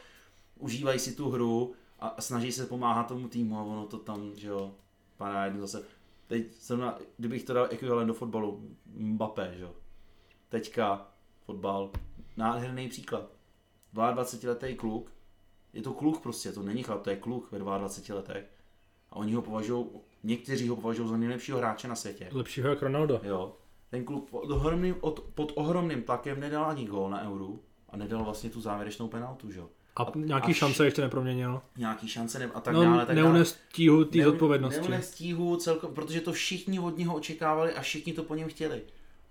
užívají si tu hru a snaží se pomáhat tomu týmu a ono to tam, že jo, padá jedno zase. Teď jsem na, kdybych to dal ekvivalent do fotbalu, Mbappé, že jo. Teďka fotbal, nádherný příklad. 22-letý kluk, je to kluk prostě, to není chlap, to je kluk ve 22 letech. A oni ho považují, někteří ho považují za nejlepšího hráče na světě. Lepšího jak Ronaldo. Jo. Ten kluk pod ohromným, od, pod ohromným tlakem nedal ani gól na euru a nedal vlastně tu závěrečnou penaltu, že jo. A, a nějaký šance ještě neproměnil. Nějaký šance ne, a tak no, dále. Tak neunes tíhu té zodpovědnosti. Neunes tíhu celko, protože to všichni od něho očekávali a všichni to po něm chtěli.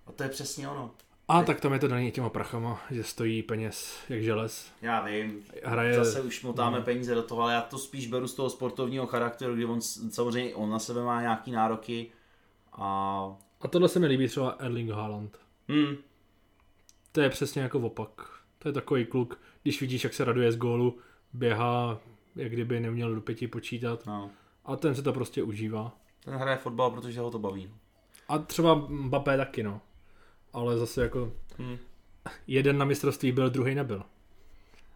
A to je přesně ono. A tak tam je to daný těma prachama, že stojí peněz jak želez. Já vím, Hraje... zase už motáme no. peníze do toho, ale já to spíš beru z toho sportovního charakteru, kdy on samozřejmě on na sebe má nějaký nároky a... A tohle se mi líbí třeba Erling Haaland. Hmm. To je přesně jako opak. To je takový kluk, když vidíš, jak se raduje z gólu, běhá, jak kdyby neměl do pěti počítat. No. A ten se to prostě užívá. Ten hraje fotbal, protože ho to baví. A třeba Mbappé taky, no. Ale zase jako hmm. jeden na mistrovství byl, druhý nebyl.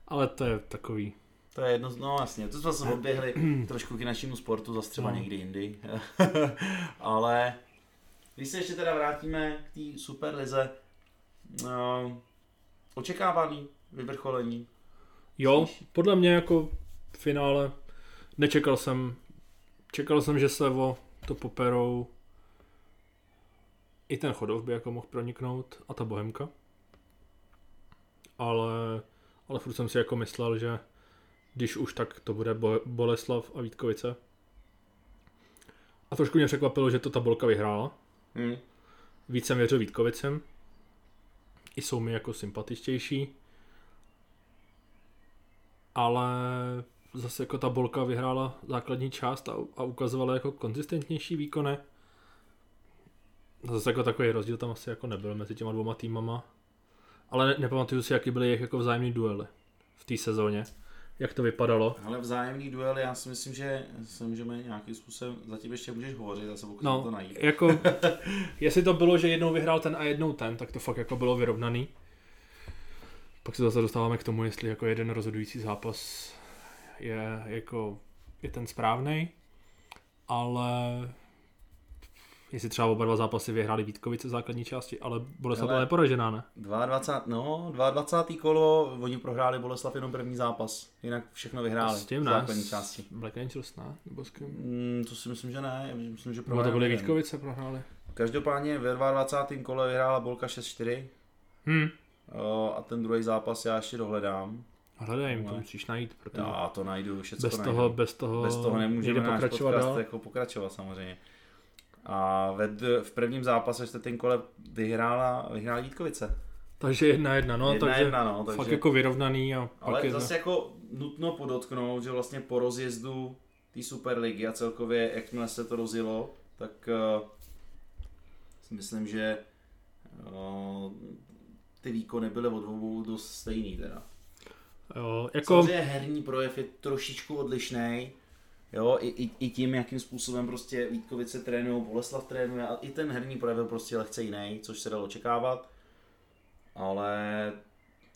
Ale to je takový. To je jedno, no jasně, to jsme se odběhli trošku k našemu sportu, zase třeba no. někdy jindy. Ale když se ještě teda vrátíme k té Superlize, no, očekávaný vyvrcholení. Jo, podle mě jako v finále nečekal jsem, čekal jsem, že se o to poperou i ten Chodov by jako mohl proniknout a ta Bohemka. Ale, ale furt jsem si jako myslel, že když už tak to bude Bo- Boleslav a Vítkovice. A trošku mě překvapilo, že to ta Bolka vyhrála. Hmm. Víc jsem věřil Vítkovicem. I jsou mi jako sympatičtější. Ale zase jako ta Bolka vyhrála základní část a, a ukazovala jako konzistentnější výkony. Zase jako takový rozdíl tam asi jako nebyl mezi těma dvěma týmama. Ale ne, nepamatuju si, jaký byly jejich jako vzájemný duely v té sezóně. Jak to vypadalo? Ale vzájemný duely, já si myslím, že se můžeme nějakým způsobem, zatím ještě můžeš hovořit, já se pokusím no, to najít. Jako, jestli to bylo, že jednou vyhrál ten a jednou ten, tak to fakt jako bylo vyrovnaný. Pak se zase dostáváme k tomu, jestli jako jeden rozhodující zápas je jako je ten správný, ale jestli třeba oba dva zápasy vyhráli Vítkovice v základní části, ale Boleslav byla neporažená, ne? 22, no, 22. kolo, oni prohráli Boleslav jenom první zápas, jinak všechno vyhráli s tím, v základní části. Black Angels, ne? Nebo s kým? Mm, to si myslím, že ne, myslím, že prohráli. to byly Vítkovice prohráli. Každopádně ve 22. kole vyhrála Bolka 6-4. Hmm. O, a ten druhý zápas já ještě dohledám. Hledej, to musíš najít, protože já to najdu, všechno bez toho, najdu. bez toho, bez toho nemůžeme náš pokračovat podcast dál. jako pokračovat samozřejmě. A ved, v prvním zápase čtvrtým kole vyhrála, vyhrála Vítkovice. Takže jedna jedna, no, jedna, takže jedna, no, takže fakt jako vyrovnaný. A ale pak je zase jako nutno podotknout, že vlastně po rozjezdu té Superligy a celkově, jakmile se to rozjelo, tak uh, si myslím, že uh, ty výkony byly od dvou dost stejný teda. Jo, jako... Samozřejmě herní projev je trošičku odlišný, Jo, i, i, i, tím, jakým způsobem prostě Vítkovice trénují, Boleslav trénuje a i ten herní projev byl prostě lehce jiný, což se dalo očekávat. Ale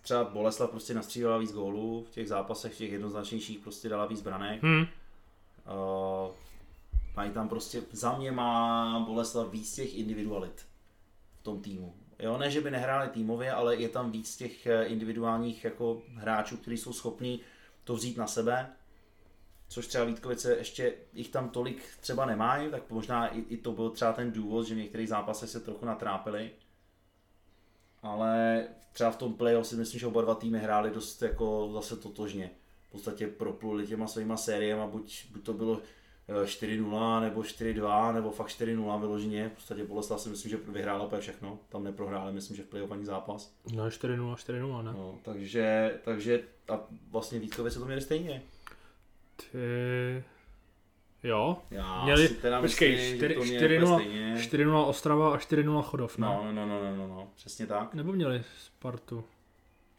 třeba Boleslav prostě nastřílela víc gólů v těch zápasech, v těch jednoznačnějších prostě dala víc branek. Hmm. Uh, mají tam prostě, za mě má Boleslav víc těch individualit v tom týmu. Jo, ne, že by nehráli týmově, ale je tam víc těch eh, individuálních jako hráčů, kteří jsou schopní to vzít na sebe což třeba Vítkovice ještě jich tam tolik třeba nemají, tak možná i, i to byl třeba ten důvod, že v některých zápasech se trochu natrápili. Ale třeba v tom playoff si myslím, že oba dva týmy hráli dost jako zase totožně. V podstatě propluli těma svýma sériemi, buď, buď to bylo 4-0 nebo 4-2 nebo fakt 4-0 vyloženě. V podstatě Boleslav si myslím, že vyhrála úplně všechno. Tam neprohráli, myslím, že v playoff ani zápas. No 4-0, 4-0, ne? No, takže, takže a vlastně Vítkovi se to měli stejně. Ty... Jo? Já Měli, teda počkej, myslím, že to 4, měli 4-0, úplně stejně. 4-0 Ostrava a 4-0 Chodov, ne? No, no, no, no, no, no, no, přesně tak. Nebo měli Spartu?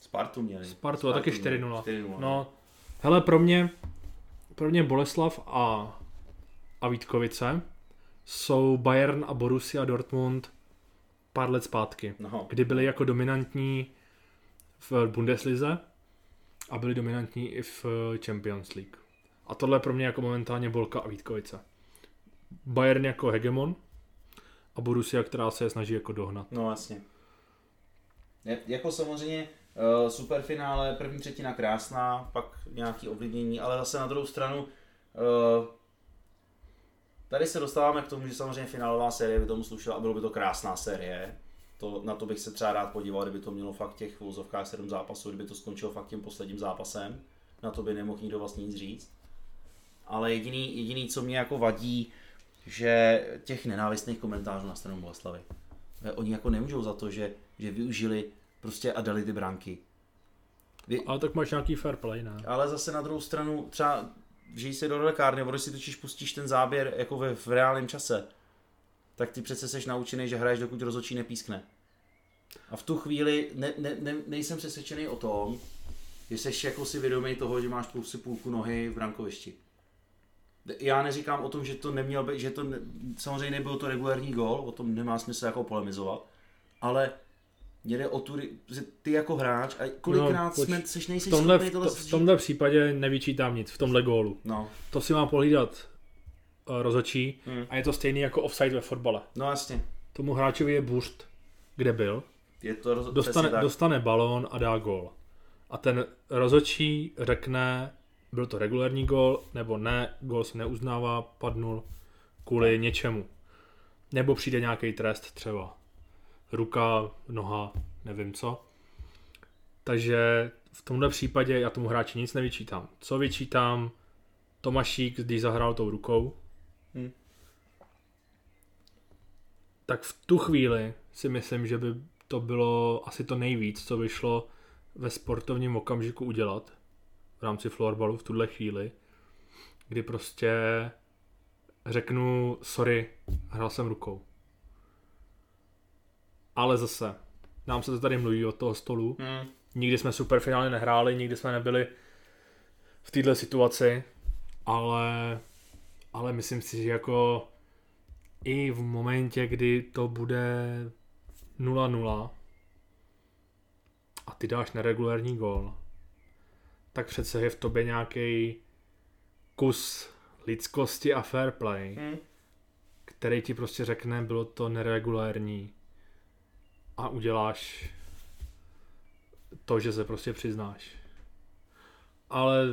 Spartu měli. Spartu a taky měli. 4:0. 4-0. No, hele, pro mě, pro mě Boleslav a, a Vítkovice jsou Bayern a Borussia Dortmund pár let zpátky, no. kdy byli jako dominantní v Bundeslize a byli dominantní i v Champions League. A tohle je pro mě jako momentálně Bolka a Vítkovice. Bayern jako hegemon a Borussia, která se je snaží jako dohnat. No jasně. Je, jako samozřejmě uh, superfinále, první třetina krásná, pak nějaký ovlivnění, ale zase na druhou stranu uh, tady se dostáváme k tomu, že samozřejmě finálová série by tomu slušela a bylo by to krásná série. To, na to bych se třeba rád podíval, kdyby to mělo fakt těch v úzovkách 7 zápasů, kdyby to skončilo fakt tím posledním zápasem. Na to by nemohl nikdo vlastně nic říct. Ale jediný, jediný co mě jako vadí, že těch nenávistných komentářů na stranu Boleslavy. Oni jako nemůžou za to, že, že využili prostě a dali ty branky. Vy, Ale tak máš nějaký fair play, ne? ale zase na druhou stranu třeba žij si do lekárny, nebo když si totiž pustíš ten záběr jako ve, v reálném čase, tak ty přece seš naučený, že hraješ, dokud rozhodčí nepískne. A v tu chvíli ne, ne, ne, nejsem přesvědčený o tom, že seš jako si vědomý toho, že máš prostě půlku nohy v brankovišti. Já neříkám o tom, že to neměl být, že to ne, samozřejmě nebyl to regulární gol, o tom nemá smysl jako polemizovat, ale mě jde o tu, že ty jako hráč a kolikrát No, poč- jsme, seš V nejsi tomhle, schopný v, tohle to, v tomhle případě nevyčítám nic, v tomhle gólu. No, To si má pohlídat uh, rozočí Hmm. a je to stejný jako offside ve fotbale. no jasně. Tomu hráčovi je burst, kde byl, Je to roz... dostane, dostane balón a dá gól. A ten rozočí řekne, byl to regulární gól, nebo ne, gól se neuznává, padnul kvůli něčemu. Nebo přijde nějaký trest třeba. Ruka, noha, nevím co. Takže v tomhle případě já tomu hráči nic nevyčítám. Co vyčítám? Tomašík, když zahrál tou rukou, Hm. tak v tu chvíli si myslím, že by to bylo asi to nejvíc, co by šlo ve sportovním okamžiku udělat v rámci florbalu v tuhle chvíli, kdy prostě řeknu sorry, hrál jsem rukou. Ale zase, nám se to tady mluví od toho stolu, Hmm. nikdy jsme superfinále nehráli, nikdy jsme nebyli v této situaci, ale, ale myslím si, že jako i v momentě, kdy to bude 0-0 a ty dáš neregulární gól, tak přece je v tobě nějaký kus lidskosti a fair play, Hmm. který ti prostě řekne, bylo to neregulární a uděláš to, že se prostě přiznáš. Ale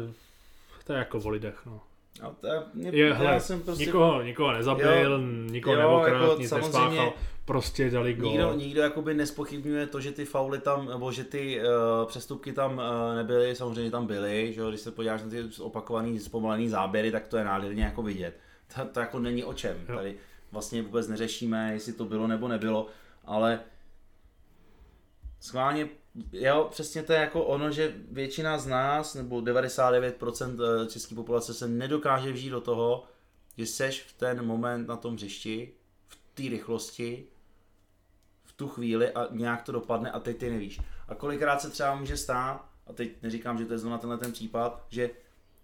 to je jako o lidech, no. A to je, mě, Je, já hele, jsem prostě... nikoho, nikoho nezabil, Jo, nikoho jo, neokradl, jako nic nespáchal, prostě dali gól. Nikdo, nikdo jakoby nespochybňuje to, že ty fauly tam, nebo že ty uh, přestupky tam uh, nebyly, samozřejmě tam byly, že jo, když se podíváš na ty opakovaný, zpomalený záběry, tak to je nádherně jako vidět. To, to jako není o čem. Jo. Tady vlastně vůbec neřešíme, jestli to bylo nebo nebylo, ale schválně, jo, přesně to je jako ono, že většina z nás, nebo 99% české populace se nedokáže vžít do toho, že seš v ten moment na tom hřišti, v té rychlosti, v tu chvíli a nějak to dopadne a teď ty nevíš. A kolikrát se třeba může stát, a teď neříkám, že to je zrovna tenhle ten případ, že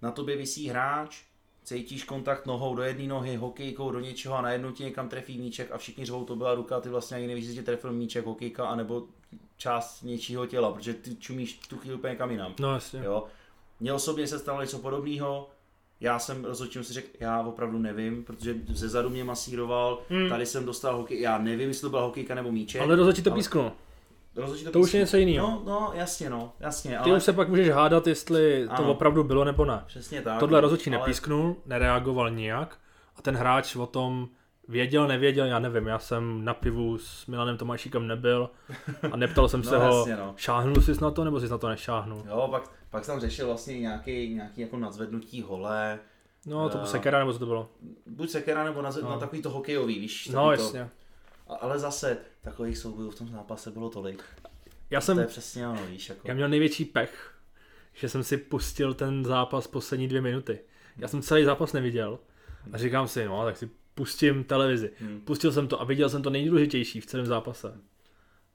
na tobě visí hráč, cítíš kontakt nohou do jedné nohy, hokejkou do něčeho a najednou ti někam trefí míček a všichni řvou, to byla ruka, ty vlastně ani nevíš, jestli tě trefil míček, hokejka, anebo část něčího těla, protože ty čumíš tu chvíli úplně kam jinam. No jasně. Jo. Mně osobně se stalo něco podobného. Já jsem rozhodčím si řekl, já opravdu nevím, protože ze zadu mě masíroval, Hmm. tady jsem dostal hokej, já nevím, jestli to byla hokejka nebo míček. Ale rozhodčí to písknul. Rozhodčí To už písknul. je něco jiného. No, no, jasně, no, jasně, Ty ale už se pak můžeš hádat, jestli to Ano. opravdu bylo nebo ne. přesně tak. Tohle rozhodčí ale- nepísknul, nereagoval nijak a ten hráč o tom věděl, nevěděl, já nevím, já jsem na pivu s Milanem Tomášíkem nebyl a neptal jsem se No, ho, jasně, no. šáhnul jsi na to nebo jsi na to nešáhnul? Jo, pak, pak jsem řešil vlastně nějaký, nějaký jako nadzvednutí hole, No, to Eh, sekera, nebo co to bylo? buď sekera nebo na, No. na takový to hokejový, víš? No, to, jasně. A- Ale zase, takových soubojů v tom zápase bylo tolik. Já To jsem, je přesně ono, víš, jako. já měl největší pech, že jsem si pustil ten zápas poslední dvě minuty. Já jsem celý zápas neviděl a říkám si, no, tak si pustím televizi. Hmm. Pustil jsem to a viděl jsem to nejdůležitější v celém zápase.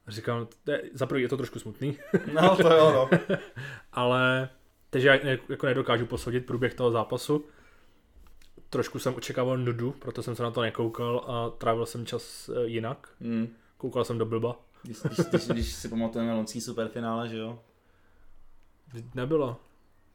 A říkám, je, za prvý je to trošku smutný, No, to jo, no. ale takže já ne, jako nedokážu posoudit průběh toho zápasu. Trošku jsem očekával nudu, proto jsem se na to nekoukal a trávil jsem čas eh, jinak. Hmm. Koukal jsem do blba. Když, když, když, když, si pamatujeme loňský superfinále, že jo? Nebylo.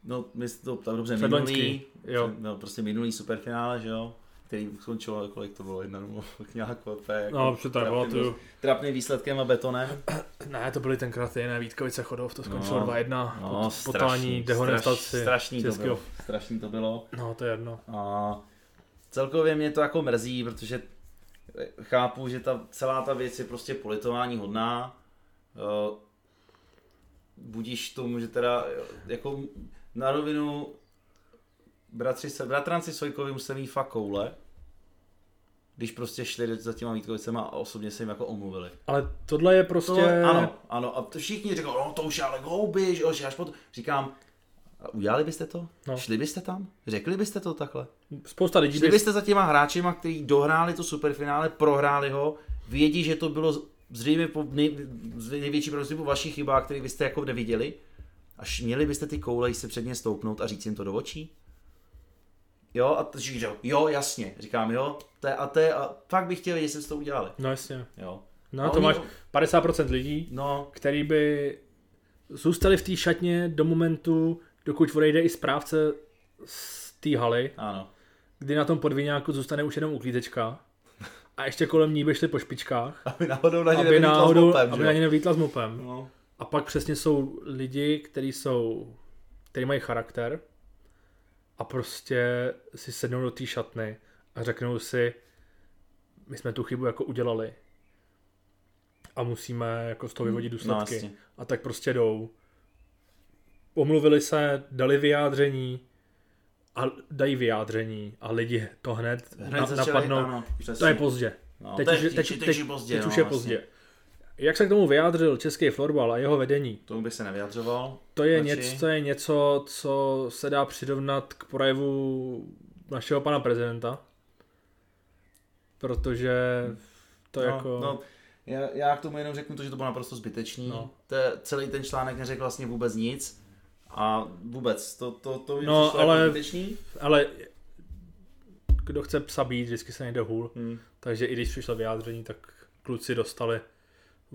No, my to tak dobře Předloňský, minulý, jo. no, prostě minulý superfinále, že jo? Který skončilo, kolik to bylo, jedna nebo nějak úplně jako No, trapným-. Trapným výsledkem a betonem. Ne, to byly tenkrát jiné Vítkovice Chodov, to skončilo No, 2-1. No, po, potání, dehonestaci. straš, strašný to bylo. Strašný to bylo. No, to je jedno. A celkově mě to jako mrzí, protože chápu, že ta celá ta věc je prostě politování hodná. Budíš tomu, že teda jako na rovinu bratři, se- bratranci Sojkovi museli mít fakt koule, když prostě šli za těma Vítkovicema a osobně se jim jako omluvili. Ale tohle je prostě... To, ano, ano, a to všichni říkali, no to už je ale houby, že že až potom. Říkám, a udělali byste to? No. Šli byste tam? Řekli byste to takhle? Spousta lidí Šli by... byste za těma hráčima, kteří dohráli to superfinále, prohráli ho, vědí, že to bylo zřejmě po nej, největší pravděpodobně po vašich chybách, které byste jako neviděli, až měli byste ty koule se před ně stoupnout a říct jim to do očí? Jo, a to říkal, jo, jasně, říkám, jo, to je, a to je, a fakt bych chtěl, jestli jste to udělali. No jasně. Jo. No A to oni- máš 50% lidí, No, který by zůstali v té šatně do momentu, dokud odejde i správce z té haly, ano. kdy na tom podviňáku zůstane už jenom uklízečka a ještě kolem ní by šli po špičkách, Aby náhodou na ně aby nevylítla s náhodou, mopem, aby na ně nevlítla s mopem. No. A pak přesně jsou lidi, kteří jsou, kteří mají charakter a prostě si sednou do té šatny a řeknou si, my jsme tu chybu jako udělali a musíme jako z toho vyvodit No, důsledky. jasně. a tak prostě jdou. Omluvili se, dali vyjádření a dají vyjádření a lidi to hned, Hned na, napadnou. ano, přesně. to je pozdě. No, teď, teď, už, je- teď, teď, teď, teď, je pozdě, teď no, už je vlastně. pozdě. Jak se k tomu vyjádřil český florbal a jeho vedení? Tomu bych se nevyjadřoval. To je, něco, to je něco, co se dá přirovnat k projevu našeho pana prezidenta. Protože to no, jako... No, já, já k tomu jenom řeknu to, že to bylo naprosto zbytečný. No. To je, celý ten článek neřekl vlastně vůbec nic. A vůbec, to, to, to mi No, přišlo ale- jako zbytečný. Ale kdo chce psa být, vždycky se najde hůl. Hmm. Takže i když přišlo vyjádření, tak kluci dostali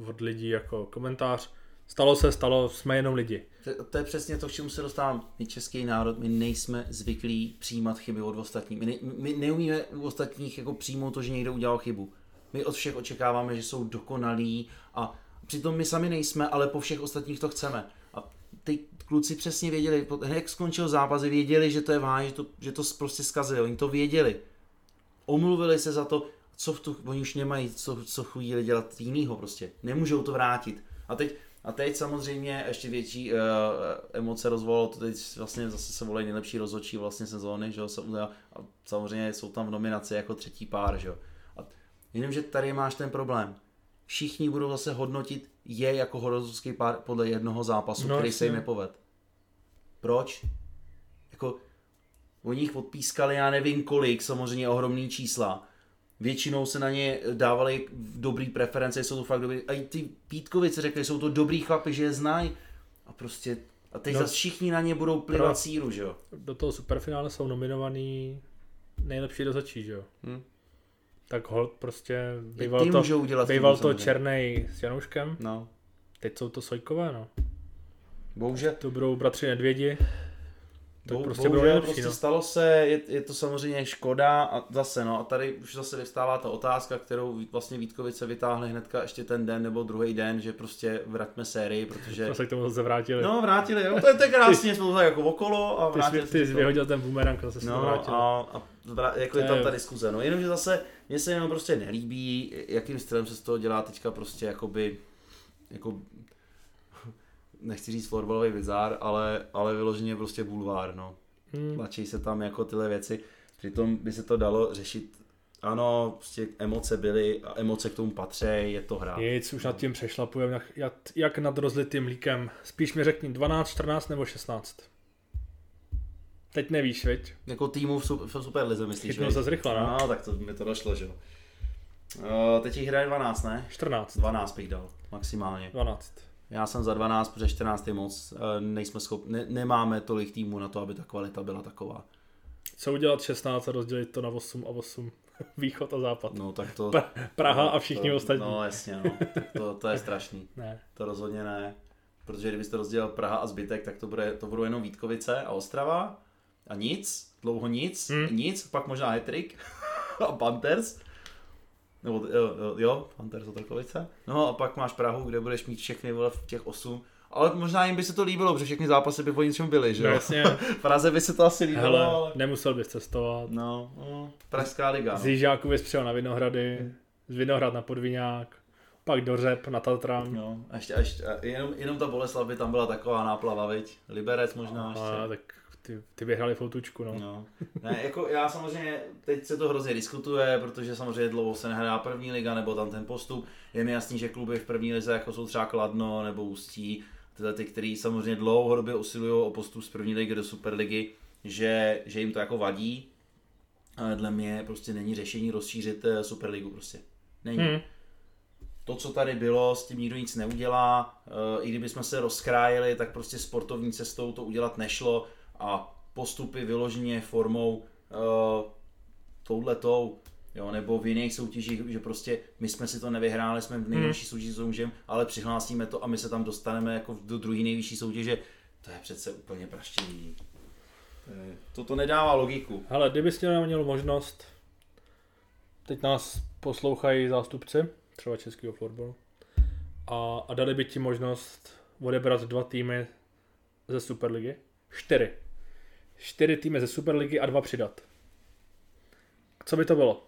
od lidí jako komentář. Stalo se, stalo, jsme jenom lidi. To, to je přesně to, k čemu se dostávám. My český národ, my nejsme zvyklí přijímat chyby od ostatních. My, ne, my neumíme u ostatních jako přijmout to, že někdo udělal chybu. My od všech očekáváme, že jsou dokonalí a přitom my sami nejsme, ale po všech ostatních to chceme. A ty kluci přesně věděli, jak skončil zápas, věděli, že to je vážně, že to, že to prostě zkazili, oni to věděli. Omluvili se za to, co v tu, oni už nemají co, co chvíli dělat jinýho prostě. Nemůžou to vrátit. A teď, a teď samozřejmě ještě větší uh, emoce rozvolalo, to teď vlastně zase se volají nejlepší rozhodčí vlastně sezóny, že jo, a samozřejmě jsou tam v nominaci jako třetí pár, že jo. A jenomže tady máš ten problém. Všichni budou zase hodnotit je jako horozovský pár podle jednoho zápasu, No, který se jim nepoved. Proč? Jako, oni jich odpískali já nevím kolik, samozřejmě ohromný čísla. Většinou se na ně dávali dobrý preference, jsou to fakt dobrý. A i ty Pítkovice řekli, jsou to dobrý chlapi, že je znají. A prostě, a teď No. zase všichni na ně budou plivat Pro- síru, že jo. Do toho superfinále jsou nominovaný nejlepší rozhodčí, že jo? Hm. Tak hold prostě Ty býval to, můžou udělat býval to. Černej s Janouškem, No, teď jsou to Sojkové, no. bohužel, To budou bratři Nedvědi, tak Bou, prostě bohužel nejlepší, prostě no. stalo se, je, je, to samozřejmě škoda a zase no, a tady už zase vystává ta otázka, kterou vlastně Vítkovice vytáhli hnedka ještě ten den nebo druhý den, že prostě vraťme sérii, protože... Jsme se k tomu zase vrátili. No, vrátili, jo, to je, to je krásně, jsme to tak jako okolo a ty jsi, vrátili ty jsi vyhodil ten boomerang a zase No vrátil. a, a vrá- jako je tam ta diskuze, no jenomže zase mně se jenom prostě nelíbí, jakým stylem se z toho dělá teďka prostě jakoby, jako, nechci říct florbalový bizár, ale, ale vyloženě prostě bulvár, no. Hmm. tlačí se tam jako tyhle věci. Přitom by se to dalo řešit, ano, prostě emoce byly a emoce k tomu patří, je to hra. Nic, už nad tím přešlapujeme, jak, jak, jak nad rozlitým mlíkem. Spíš mi řekni 12, 14 nebo 16. Teď nevíš, veď? Jako týmu v, v Superlize, myslíš, Chytnul viď? se zrychla, no. No, tak to mi to došlo, že jo. Uh, teď jich hraje 12, ne? 14. 12 bych dal, maximálně. 12. Já jsem za 12, protože 14 je moc, eh, nejsme schopni, ne, nemáme tolik týmů na to, aby ta kvalita byla taková. Co udělat 16 a rozdělit to na 8 a 8? Východ a západ. No tak to... Pra- Praha a všichni to, ostatní. No jasně, no. To, to je strašný. Ne. To rozhodně ne. Protože kdybyste rozdělil Praha a zbytek, tak to, bude, to budou jenom Vítkovice a Ostrava a nic, dlouho nic, Hmm. nic, pak možná Hetrik a Panthers. Nebo jo, jo, jo Panthers Otrokovice. No a pak máš Prahu, kde budeš mít všechny vole v těch 8. Ale možná jim by se to líbilo, protože všechny zápasy by po něčem byly, že No jo? jasně. V Praze by se to asi líbilo, Hele, ale... nemusel bys cestovat. No, no, Pražská liga. Z No. Jižáku bys přijel na Vinohrady, z Vinohrad na Podviňák, pak do Řep na Tatran. No, a ještě, a ještě a jenom, jenom ta Boleslav by tam byla taková náplava, viď? Liberec možná ještě. A, tak ty, ty vyhrali foutučku, no. No. Ne, jako já samozřejmě, teď se to hrozně diskutuje, protože samozřejmě dlouho se nehrá první liga nebo tam ten postup. Je mi jasný, že kluby v první lize jako jsou třeba Kladno nebo Ústí, tyhle ty, který samozřejmě dlouhodobě usilují o postup z první ligy do Superligy, že, že jim to jako vadí. Ale dle mě prostě není řešení rozšířit eh, Superligu prostě. Není. Hmm. To, co tady bylo, s tím nikdo nic neudělá. Eh, I kdybychom se rozkrájeli, tak prostě sportovní cestou to udělat nešlo a postupy vyloženě formou uh, touhletou, jo, nebo v jiných soutěžích, že prostě my jsme si to nevyhráli, jsme v nejvyšší soutěži soutěžem, ale přihlásíme to a my se tam dostaneme jako do druhé nejvyšší soutěže, to je přece úplně praštění. To, je- to, to nedává logiku. Hele, kdybys měl, měl možnost, teď nás poslouchají zástupci, třeba českého florbalu, a, a dali by ti možnost odebrat dva týmy ze Superligy. Čtyři. Čtyři týmy ze Superligy a dva přidat. Co by to bylo?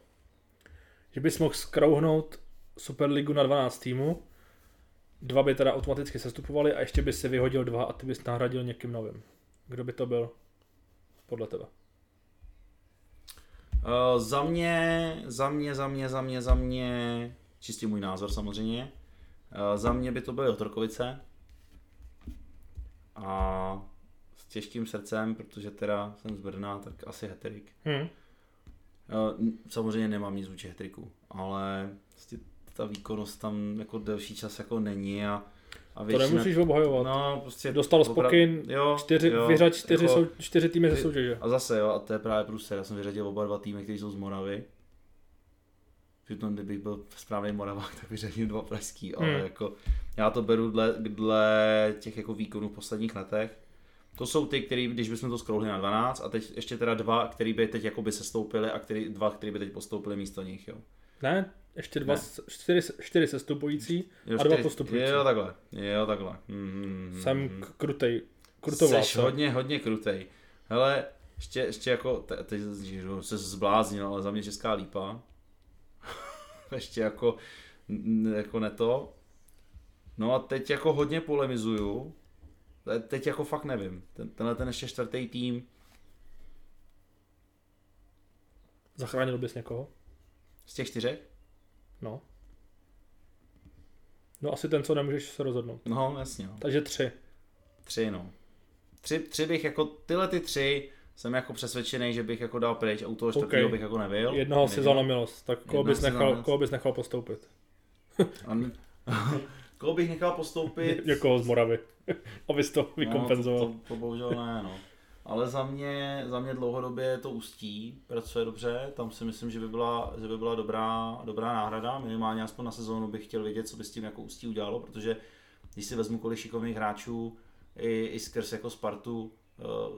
Že bys mohl skrouhnout Superligu na 12 týmů, dva by teda automaticky sestupovali a ještě by si vyhodil dva a ty bys nahradil někým novým. Kdo by to byl? Podle tebe. Uh, za mě, za mě, za mě, za mě, za mě, čistě můj názor samozřejmě, uh, za mě by to byly Otrokovice a těžkým srdcem, protože teda jsem z Brna, tak asi Heterik. Hmm. Samozřejmě nemám nic vůči Heteriku, ale prostě ta výkonnost tam jako delší čas jako není a, a To většina, nemusíš obhajovat. No, prostě Dostal opra- pokyn, jo, čtyři, jo, vyřad čtyři, jako- sou, čtyři týmy ze soutěže. a zase jo, a to je právě průser. Já jsem vyřadil oba dva týmy, kteří jsou z Moravy. Přitom, kdybych byl správný Moravák, tak vyřadil dva pražský, ale Hmm. jako já to beru dle, dle těch jako výkonů v posledních letech. To jsou ty, který, když bychom to skrouhli na 12 a teď ještě teda dva, který by teď jakoby sestoupili a který, dva, který by teď postoupili místo nich, jo. Ne, ještě dva, Ne. čtyři, čtyři sestupující. jo A dva čtyři- postupující. Jo, takhle, jo, takhle. Mm, Jsem k- krutej, krutovlás. Jsi hodně, hodně krutej. Hele, ještě, ještě jako, te- teď se zbláznil, ale za mě česká lípa. ještě jako, jako ne to. No a teď jako hodně polemizuju. Te- Teď jako fakt nevím. Ten, tenhle ten ještě čtvrtý tým, Zachránil bys někoho? z těch čtyřech? No. No asi ten, co nemůžeš se rozhodnout. No, jasně. No. Takže tři. Tři, no. Tři, tři bych jako, tyhle ty tři jsem jako přesvědčený, že bych jako dal pryč a u toho čtvrtého OK. bych jako nebyl. Jednoho si vzal na milost. Tak koho bys, nechal, koho bys nechal postoupit? An... Koho bych nechal postoupit? Někoho z Moravy. Abys to vykompenzoval. No, to, to, to, bohužel ne, no. Ale za mě, za mě dlouhodobě to ústí, pracuje dobře, tam si myslím, že by byla, že by byla dobrá, dobrá náhrada, minimálně aspoň na sezónu bych chtěl vědět, co by s tím jako ústí udělalo, protože když si vezmu kolik šikovných hráčů i, i skrz jako Spartu uh,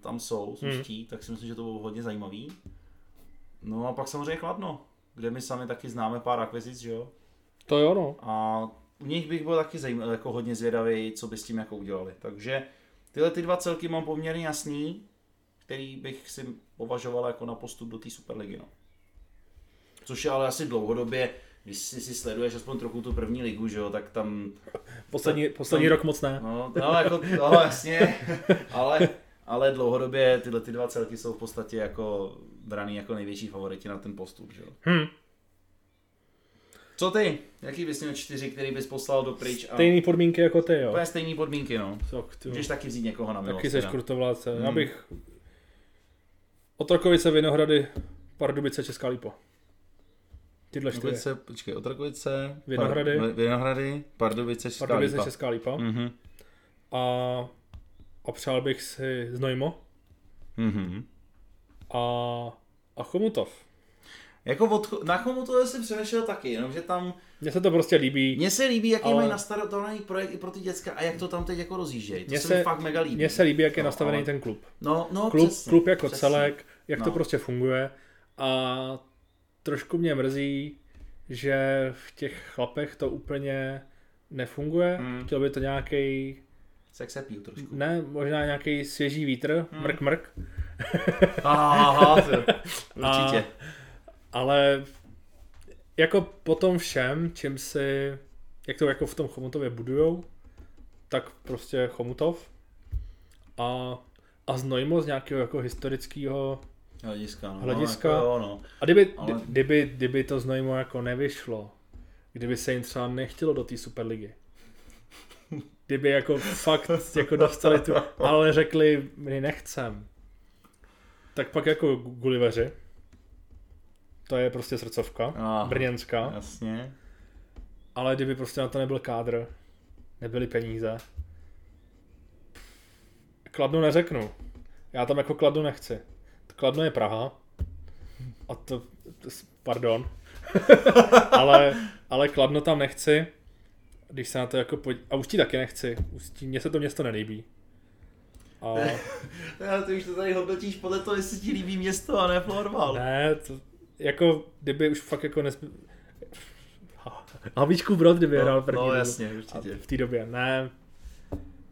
tam jsou z Hmm. ústí, tak si myslím, že to bylo hodně zajímavý. No a pak samozřejmě Kladno, kde my sami taky známe pár akvizic, že jo? To jo, no. A u nich bych byl taky zajímavý, jako hodně zvědavý, co by s tím jako udělali. Takže tyhle ty dva celky mám poměrně jasný, který bych si považoval jako na postup do té Superligy. No. Což je ale asi dlouhodobě, když si, si sleduješ aspoň trochu tu první ligu, že jo, tak tam, Poslední, poslední tam- rok moc ne. no, no, jako, no jasně, ale, ale dlouhodobě tyhle ty dva celky jsou v podstatě jako braný jako největší favoriti na ten postup, že jo. Hm. Co ty? Jaký bys měl čtyři, který bys poslal do pryč? A... Stejný podmínky jako ty, jo. Úplně stejný podmínky, no. Tak, ty, Můžeš taky vzít někoho na milost. taky seš krutovláce. Já Hmm. bych... Otrokovice, Vinohrady, Pardubice, Česká Lípa. Tyhle čtyři. Otrakovice, počkej, Otrakovice, Vinohrady. Par, Vinohrady, Pardubice, Česká Pardubice, Lípa. Česká Lípa. Mhm. A, a přál bych si Znojmo Mhm. a, a Chomutov. Jako od, na to jsem přemýšlel taky, jenomže tam, Mně se to prostě líbí. mně se líbí, jaký Ale- mají nastartovaný projekt i pro ty děcka a jak to tam teď jako rozjíždějí. To Mně se, se- mi fakt mega líbí. Mně se líbí, jak je No, nastavený ale- ten klub. No, no, Klub, přesně, klub jako přesně. celek, jak to No. prostě funguje. A trošku mě mrzí, že v těch chlapech to úplně nefunguje. Hmm. Chtěl by to nějaký, Sex appeal trošku. ne, možná nějaký svěží vítr, Hmm. mrk mrk, Aha, to, určitě. Ale jako po tom všem, čím si, jak to jako v tom Chomutově budujou, tak prostě Chomutov a, a Znojmo z nějakého jako historického Hlediska, no. Hlediska. Jako, jo, no. A kdyby, Ale- Ale... kdyby, kdyby to znojmo jako nevyšlo, kdyby se jim třeba nechtělo do té Superligy, kdyby jako fakt jako dostali tu, ale řekli, my nechcem, tak pak jako Gulliveři, to je prostě srdcovka, Aha. brněnská, Jasně. ale kdyby prostě na to nebyl kádr, nebyly peníze, Kladno neřeknu. Já tam jako Kladno nechci. Kladno je Praha. A to, pardon. ale, ale Kladno tam nechci. Když se na to jako podí... A Ústí taky nechci. Ústí, mně se to město nelíbí. A Já, ty už to tady hodnotíš podle toho, jestli ti líbí město a ne florbal. ne, to, jako kdyby už fakt jako nesmí... Havlíčkův brod, kdyby No, hrál první no jasně, A určitě. v té době, ne,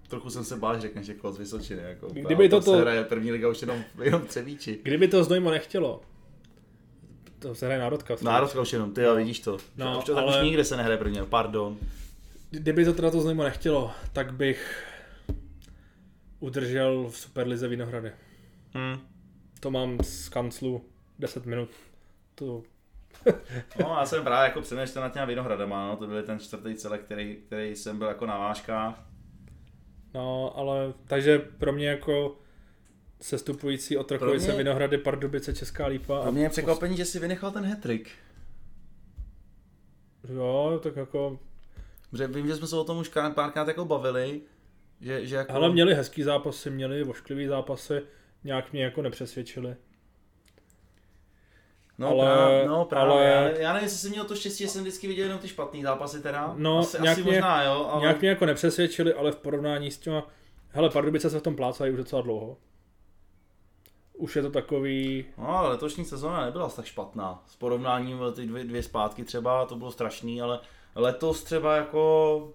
Trochu jsem se bál, že řekneš jako z Vysočiny. Jako, Kdyby A toto- se hraje první liga už jenom, jenom Třebíči. Kdyby to Znojmo nechtělo, to se hraje národka. v Národka už jenom, ty jo, vidíš to. No, už to tak ale- už nikde se nehraje první, pardon. Kdyby to teda to Znojmo nechtělo, tak bych udržel v Superlize Vinohrady. Hmm. To mám z kanclu 10 minut. To, No, já jsem právě jako přemýšlel nad těma Vinohradama, no, to byl ten čtvrtý celek, který, který jsem byl jako na vážkách. no, ale takže pro mě jako sestupující Otrokovice, Pro mě- Vinohrady, Pardubice, Česká Lípa. A mě je překvapení, že si vynechal ten hetrik. Jo, tak jako, Protože vím, že jsme se o tom už krát- párkrát jako bavili, že, že jako... ale měli hezký zápasy, měli vošklivý zápasy, nějak mě jako nepřesvědčili. No, ale- právě, no právě, ale- já, ne- já nevím, jestli jsem měl to štěstí, že jsem vždycky viděl jenom ty špatný zápasy teda. No, asi, nějak asi mě- možná, jo, ale... Nějak mě jako nepřesvědčili, ale v porovnání s těma... Hele, Pardubice se v tom plácají už docela dlouho. Už je to takový... No, ale letošní sezóna nebyla tak špatná. S porovnáním ty dvě, dvě zpátky třeba, to bylo strašný, ale letos třeba jako...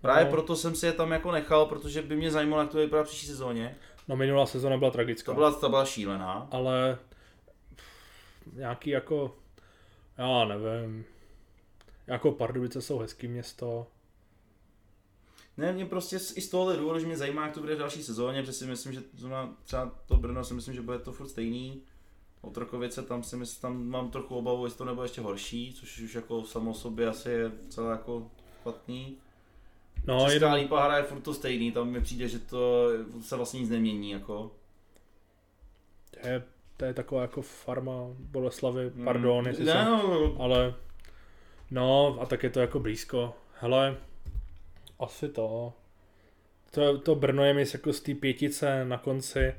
Právě No. proto jsem si je tam jako nechal, protože by mě zajímalo, jak to vypadá příští sezóně. No minulá sezona byla tragická. To byla, ta byla šílená. Ale nějaký jako... Já nevím. Jako Pardubice jsou hezký město. Ne, mě prostě z- i z tohohle důvodu, že mě zajímá, jak to bude v další sezóně, protože si myslím, že zrovna třeba to Brno si myslím, že bude to furt stejný. Otrokovice, tam si myslím, tam mám trochu obavu, jestli to nebude ještě horší, což už jako samo o sobě asi je celé jako špatný. No, Česká jeden, lípa hraje furt to stejný, tam mi přijde, že to se vlastně nic nemění, jako. to je, to je taková jako farma Boleslavy, Mm. pardon, jestli ne, jsem, no, ale no a tak je to jako blízko. Hele, asi to. To, to Brno je mi jako z té pětice na konci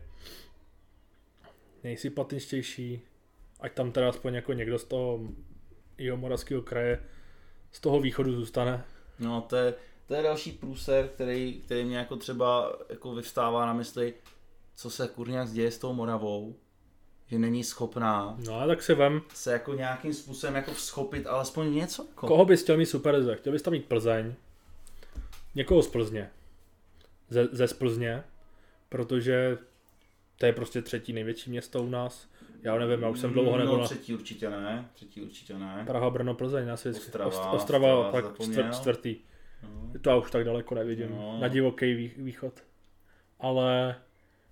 nejsympatičtější. Ať tam teda aspoň jako někdo z toho jeho moravského kraje z toho východu zůstane. no to je, to je další průser, který, který mě jako třeba jako vyvstává na mysli, co se kurňák děje s tou Moravou, že není schopná No tak si vem, se jako nějakým způsobem jako schopit alespoň něco. Jako. koho bys chtěl mít superlize? Chtěl bys tam mít Plzeň, někoho z Plzně, ze, ze z Plzně, protože to je prostě třetí největší město u nás. Já nevím, já už jsem dlouho nebyl no, na třetí určitě ne, třetí určitě ne. Praha, Brno, Plzeň, asi Ostrava, Ostrava, Ostrava, Ostrava, zapomněl. čtvrt, čtvrtý. No. To já už tak daleko nevidím, No. na divoký vý, východ. Ale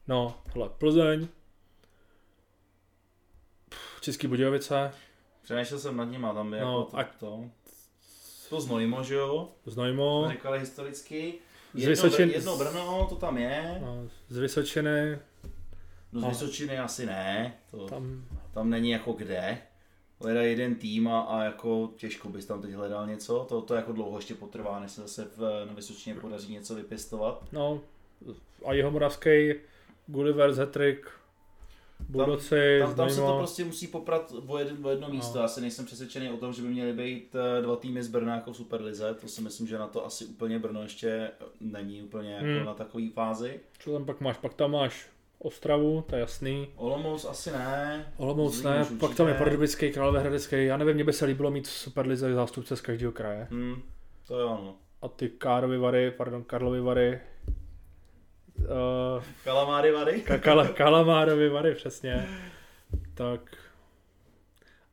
No, hele, Plzeň, Český Budějovice, Přemýšlel jsem nad nima, tam by No, jako to, ať- to. To Znojmo, že jo? Znojmo, Říkali historicky. Z Jedno, Vysočin- Br- jedno Brno, to tam je. no, z Vysočiny, No z. Vysočiny asi ne. To, tam. tam, není jako kde. Hledá jeden tým a, a, jako těžko bys tam teď hledal něco. To, to jako dlouho ještě potrvá, než se zase v, na Vysočině podaří něco vypěstovat. no, a Jihomoravský, Gulliver, Zetrik, Budoci, Tam, tam se to prostě musí poprat o, jeden, o jedno místo. No. Já si nejsem přesvědčený o tom, že by měly být eh, dva týmy z Brna jako Superlize. To si myslím, že na to asi úplně Brno ještě není úplně jako Hmm. na takové fázi. Co tam pak máš? Pak tam máš Ostravu, to je jasný. Olomouc asi ne. Olomouc Zlín ne, už pak určitě. tam je Pardubický, Královéhradecký. Já nevím, mně by se líbilo mít v Superlize zástupce z každého kraje. Hmm, to jo, no. A ty Károvy Vary, pardon, Karlovy Vary, uh, Kalamáry vary? Ka- Kala, Kalamárovy Vary, přesně. Tak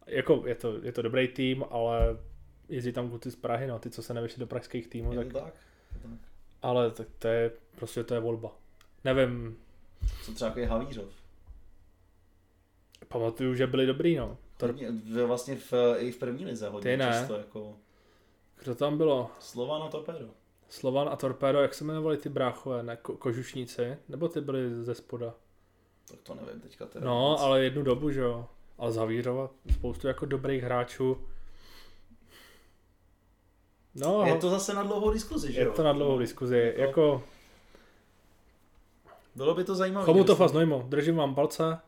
jako je to, je to dobrý tým, ale jezdí tam kluci z Prahy, no, ty, co se nevyšli do pražských týmů, Je tak, tak? Ale tak to je, prostě to je volba. Nevím, Co třeba jako je Havířov? pamatuju, že byli dobrý, no. To, Hodně, vlastně v, i v první lize hodně Ty ne. často jako kdo tam bylo? Slovan a Torpedo. Slovan a Torpedo, jak se jmenovali ty bráchové, ne, ko- kožušníci? Nebo ty byli ze spoda? Tak to nevím teďka teda. No, vůbec. ale jednu dobu, že jo. Ale Zavírova, spoustu jako dobrých hráčů. No, Je to zase na dlouhou diskuzi, že je jo? to na dlouhou diskuzi. Jako Bylo by to zajímavé. Chomutov a Znojmo, držím vám palce.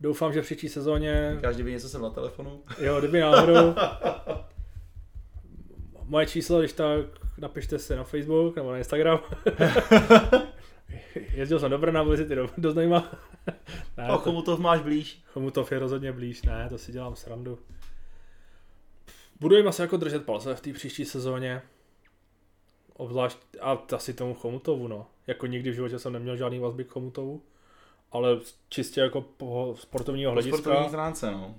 Doufám, že v příští sezóně, Každý by něco jsem na telefonu. jo, kdyby náhodou, moje číslo, když tak napište si na Facebook nebo na Instagram. Jezdil jsem do Brna, byli si ty do, do Znojma. ne, A to- Chomutov máš blíž. Chomutov je rozhodně blíž, ne, to si dělám srandu. Budu jim asi jako držet palce v té příští sezóně. Obzvlášť, a asi tomu Chomutovu, no. Jako nikdy v životě jsem neměl žádný vazby k Chomutovu. Ale čistě jako po sportovního Po hlediska. sportovní stránce, no.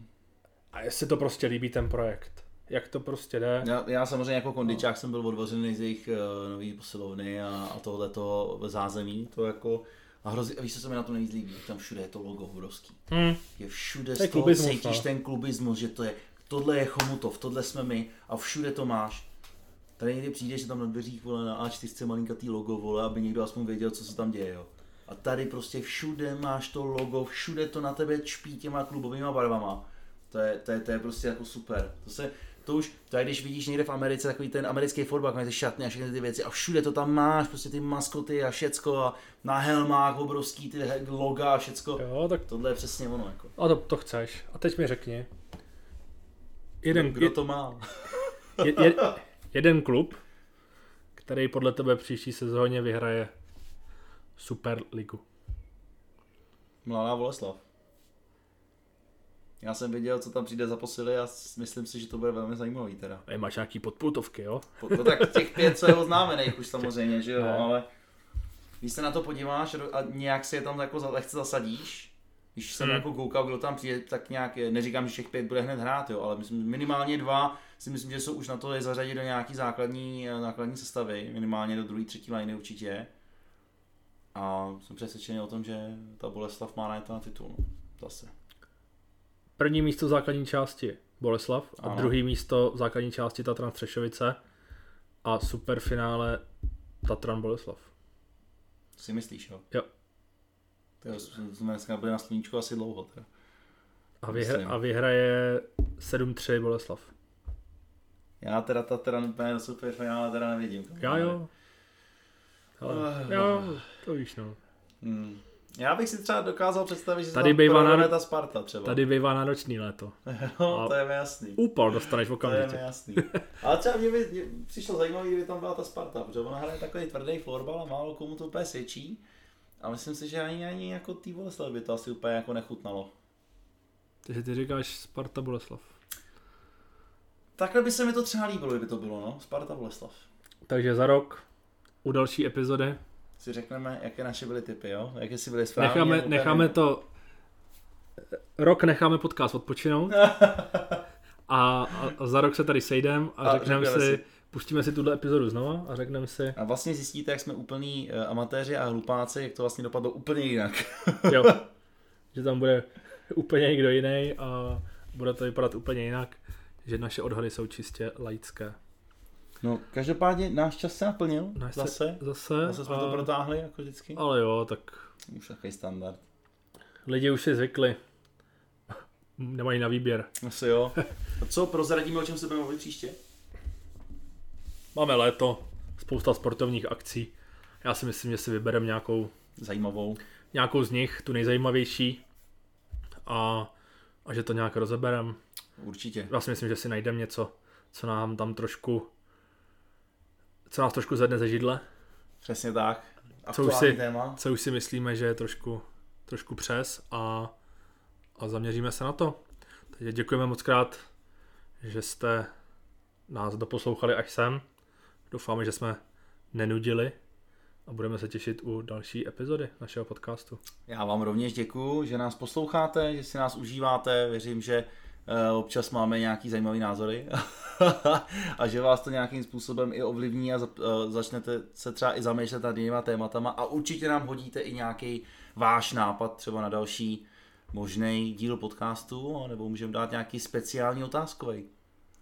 A jestli to prostě líbí ten projekt. Jak to prostě jde. Já, já samozřejmě jako kondičák jsem byl odvořený z jejich uh, nový posilovny a, a tohleto zázemí, to jako a hrozí, a víš, co se mi na to nejvíc líbí? Tam všude je to logo obrovský. Hm. Je všude To je z toho klubismus, cítíš no. ten klubismus, že to je, tohle je Chomutov, tohle jsme my a všude to máš. Tady někdy přijdeš, že tam na dveřích vole, na A4 malinkatý logo, vole, aby někdo aspoň věděl, co se tam děje. Jo. A tady prostě všude máš to logo, všude to na tebe čpí těma klubovými barvama. To je, to je, to je prostě jako super. To se, to už, to je když vidíš někde v Americe takový ten americký fotbal, mají ty šatny a všechny ty věci a všude to tam máš, prostě ty maskoty a všecko a na helmách obrovský ty loga a všecko. Jo, tak Tohle je přesně ono. Jako. a to, to chceš. A teď mi řekni. Jeden, Kdo to má? je, je, jeden klub, který podle tebe příští sezóně vyhraje Super ligu. Mladá Boleslav. Já jsem viděl, co tam přijde za posily a myslím si, že to bude velmi zajímavý teda. Ej, máš nějaký podpultovky, jo? Po- No tak těch pět, co je oznámených už samozřejmě, že jo, Ne. ale když se na to podíváš a nějak si je tam jako lehce zasadíš, když jsem Hmm. jako koukal, kdo tam přijde, tak nějak, neříkám, že všech pět bude hned hrát, jo, ale myslím, minimálně dva si myslím, že jsou už na to je zařadit do nějaký základní, základní sestavy, minimálně do druhé, třetí liny určitě. A jsem přesvědčený o tom, že ta Boleslav má na to na titul, no. zase. První místo v základní části Boleslav a Ano. druhý místo v základní části Tatran Střešovice a superfinále Tatran Boleslav. Si myslíš, jo? Jo. To jsme dneska byli na sluníčku asi dlouho teda. A, Myslím. a vyhraje 7-3 Boleslav. Já teda ta teda úplně super finále teda nevidím. Já jo. Hele, Eh. jo, to víš no. Hmm. Já bych si třeba dokázal představit, že Tady tam bývá na- ta Sparta třeba. Tady bývá náročný léto. no, to je mi jasný. Úpal dostaneš v To je mi okamžitě. jasný. Ale třeba mě by mě přišlo zajímavé, kdyby tam byla ta Sparta, protože ona hraje takový tvrdý florbal a málo komu to úplně svědčí. A myslím si, že ani, ani jako tý Boleslav by to asi úplně jako nechutnalo. Takže ty říkáš Sparta Boleslav. Takhle by se mi to třeba líbilo, kdyby to bylo, no. Sparta Boleslav. Takže za rok u další epizody Si řekneme, jaké naše byly typy, jo? Jaké si byly správně. necháme, necháme to rok necháme podcast odpočinout a, a, za rok se tady sejdem a, A řekneme si, si. pustíme si tuhle epizodu znova a řekneme si, A vlastně zjistíte, jak jsme úplný uh, amatéři a hlupáci, jak to vlastně dopadlo úplně jinak. jo, že tam bude úplně někdo jiný a bude to vypadat úplně jinak, že naše odhady jsou čistě laické. No, každopádně náš čas se naplnil. Náš se- zase. Zase, Zase jsme a- to protáhli, jako vždycky. ale jo, tak Už takový standard. lidi už si zvykli. Nemají na výběr. Asi jo. A co, prozradíme, o čem se budeme mluvit příště? Máme léto, spousta sportovních akcí. Já si myslím, že si vybereme nějakou, Zajímavou. nějakou z nich, tu nejzajímavější a, a že to nějak rozeberem. Určitě. Já si myslím, že si najdeme něco, co nám tam trošku co nás trošku zvedne ze židle, Přesně tak. Co už si- téma. co už si myslíme, že je trošku, trošku přes a, a zaměříme se na to. Takže děkujeme moc krát, že jste nás doposlouchali až sem. Doufáme, že jsme nenudili a budeme se těšit u další epizody našeho podcastu. Já vám rovněž děkuju, že nás posloucháte, že si nás užíváte. Věřím, že občas máme nějaký zajímavý názory a že vás to nějakým způsobem i ovlivní a eh, začnete se třeba i zamýšlet nad jinýma tématama a určitě nám hodíte i nějaký váš nápad třeba na další možný díl podcastu, nebo můžeme dát nějaký speciální otázkový.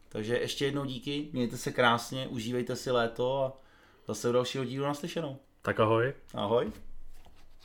Takže ještě jednou díky, mějte se krásně, užívejte si léto a zase u dalšího dílu naslyšenou. Tak ahoj. Ahoj.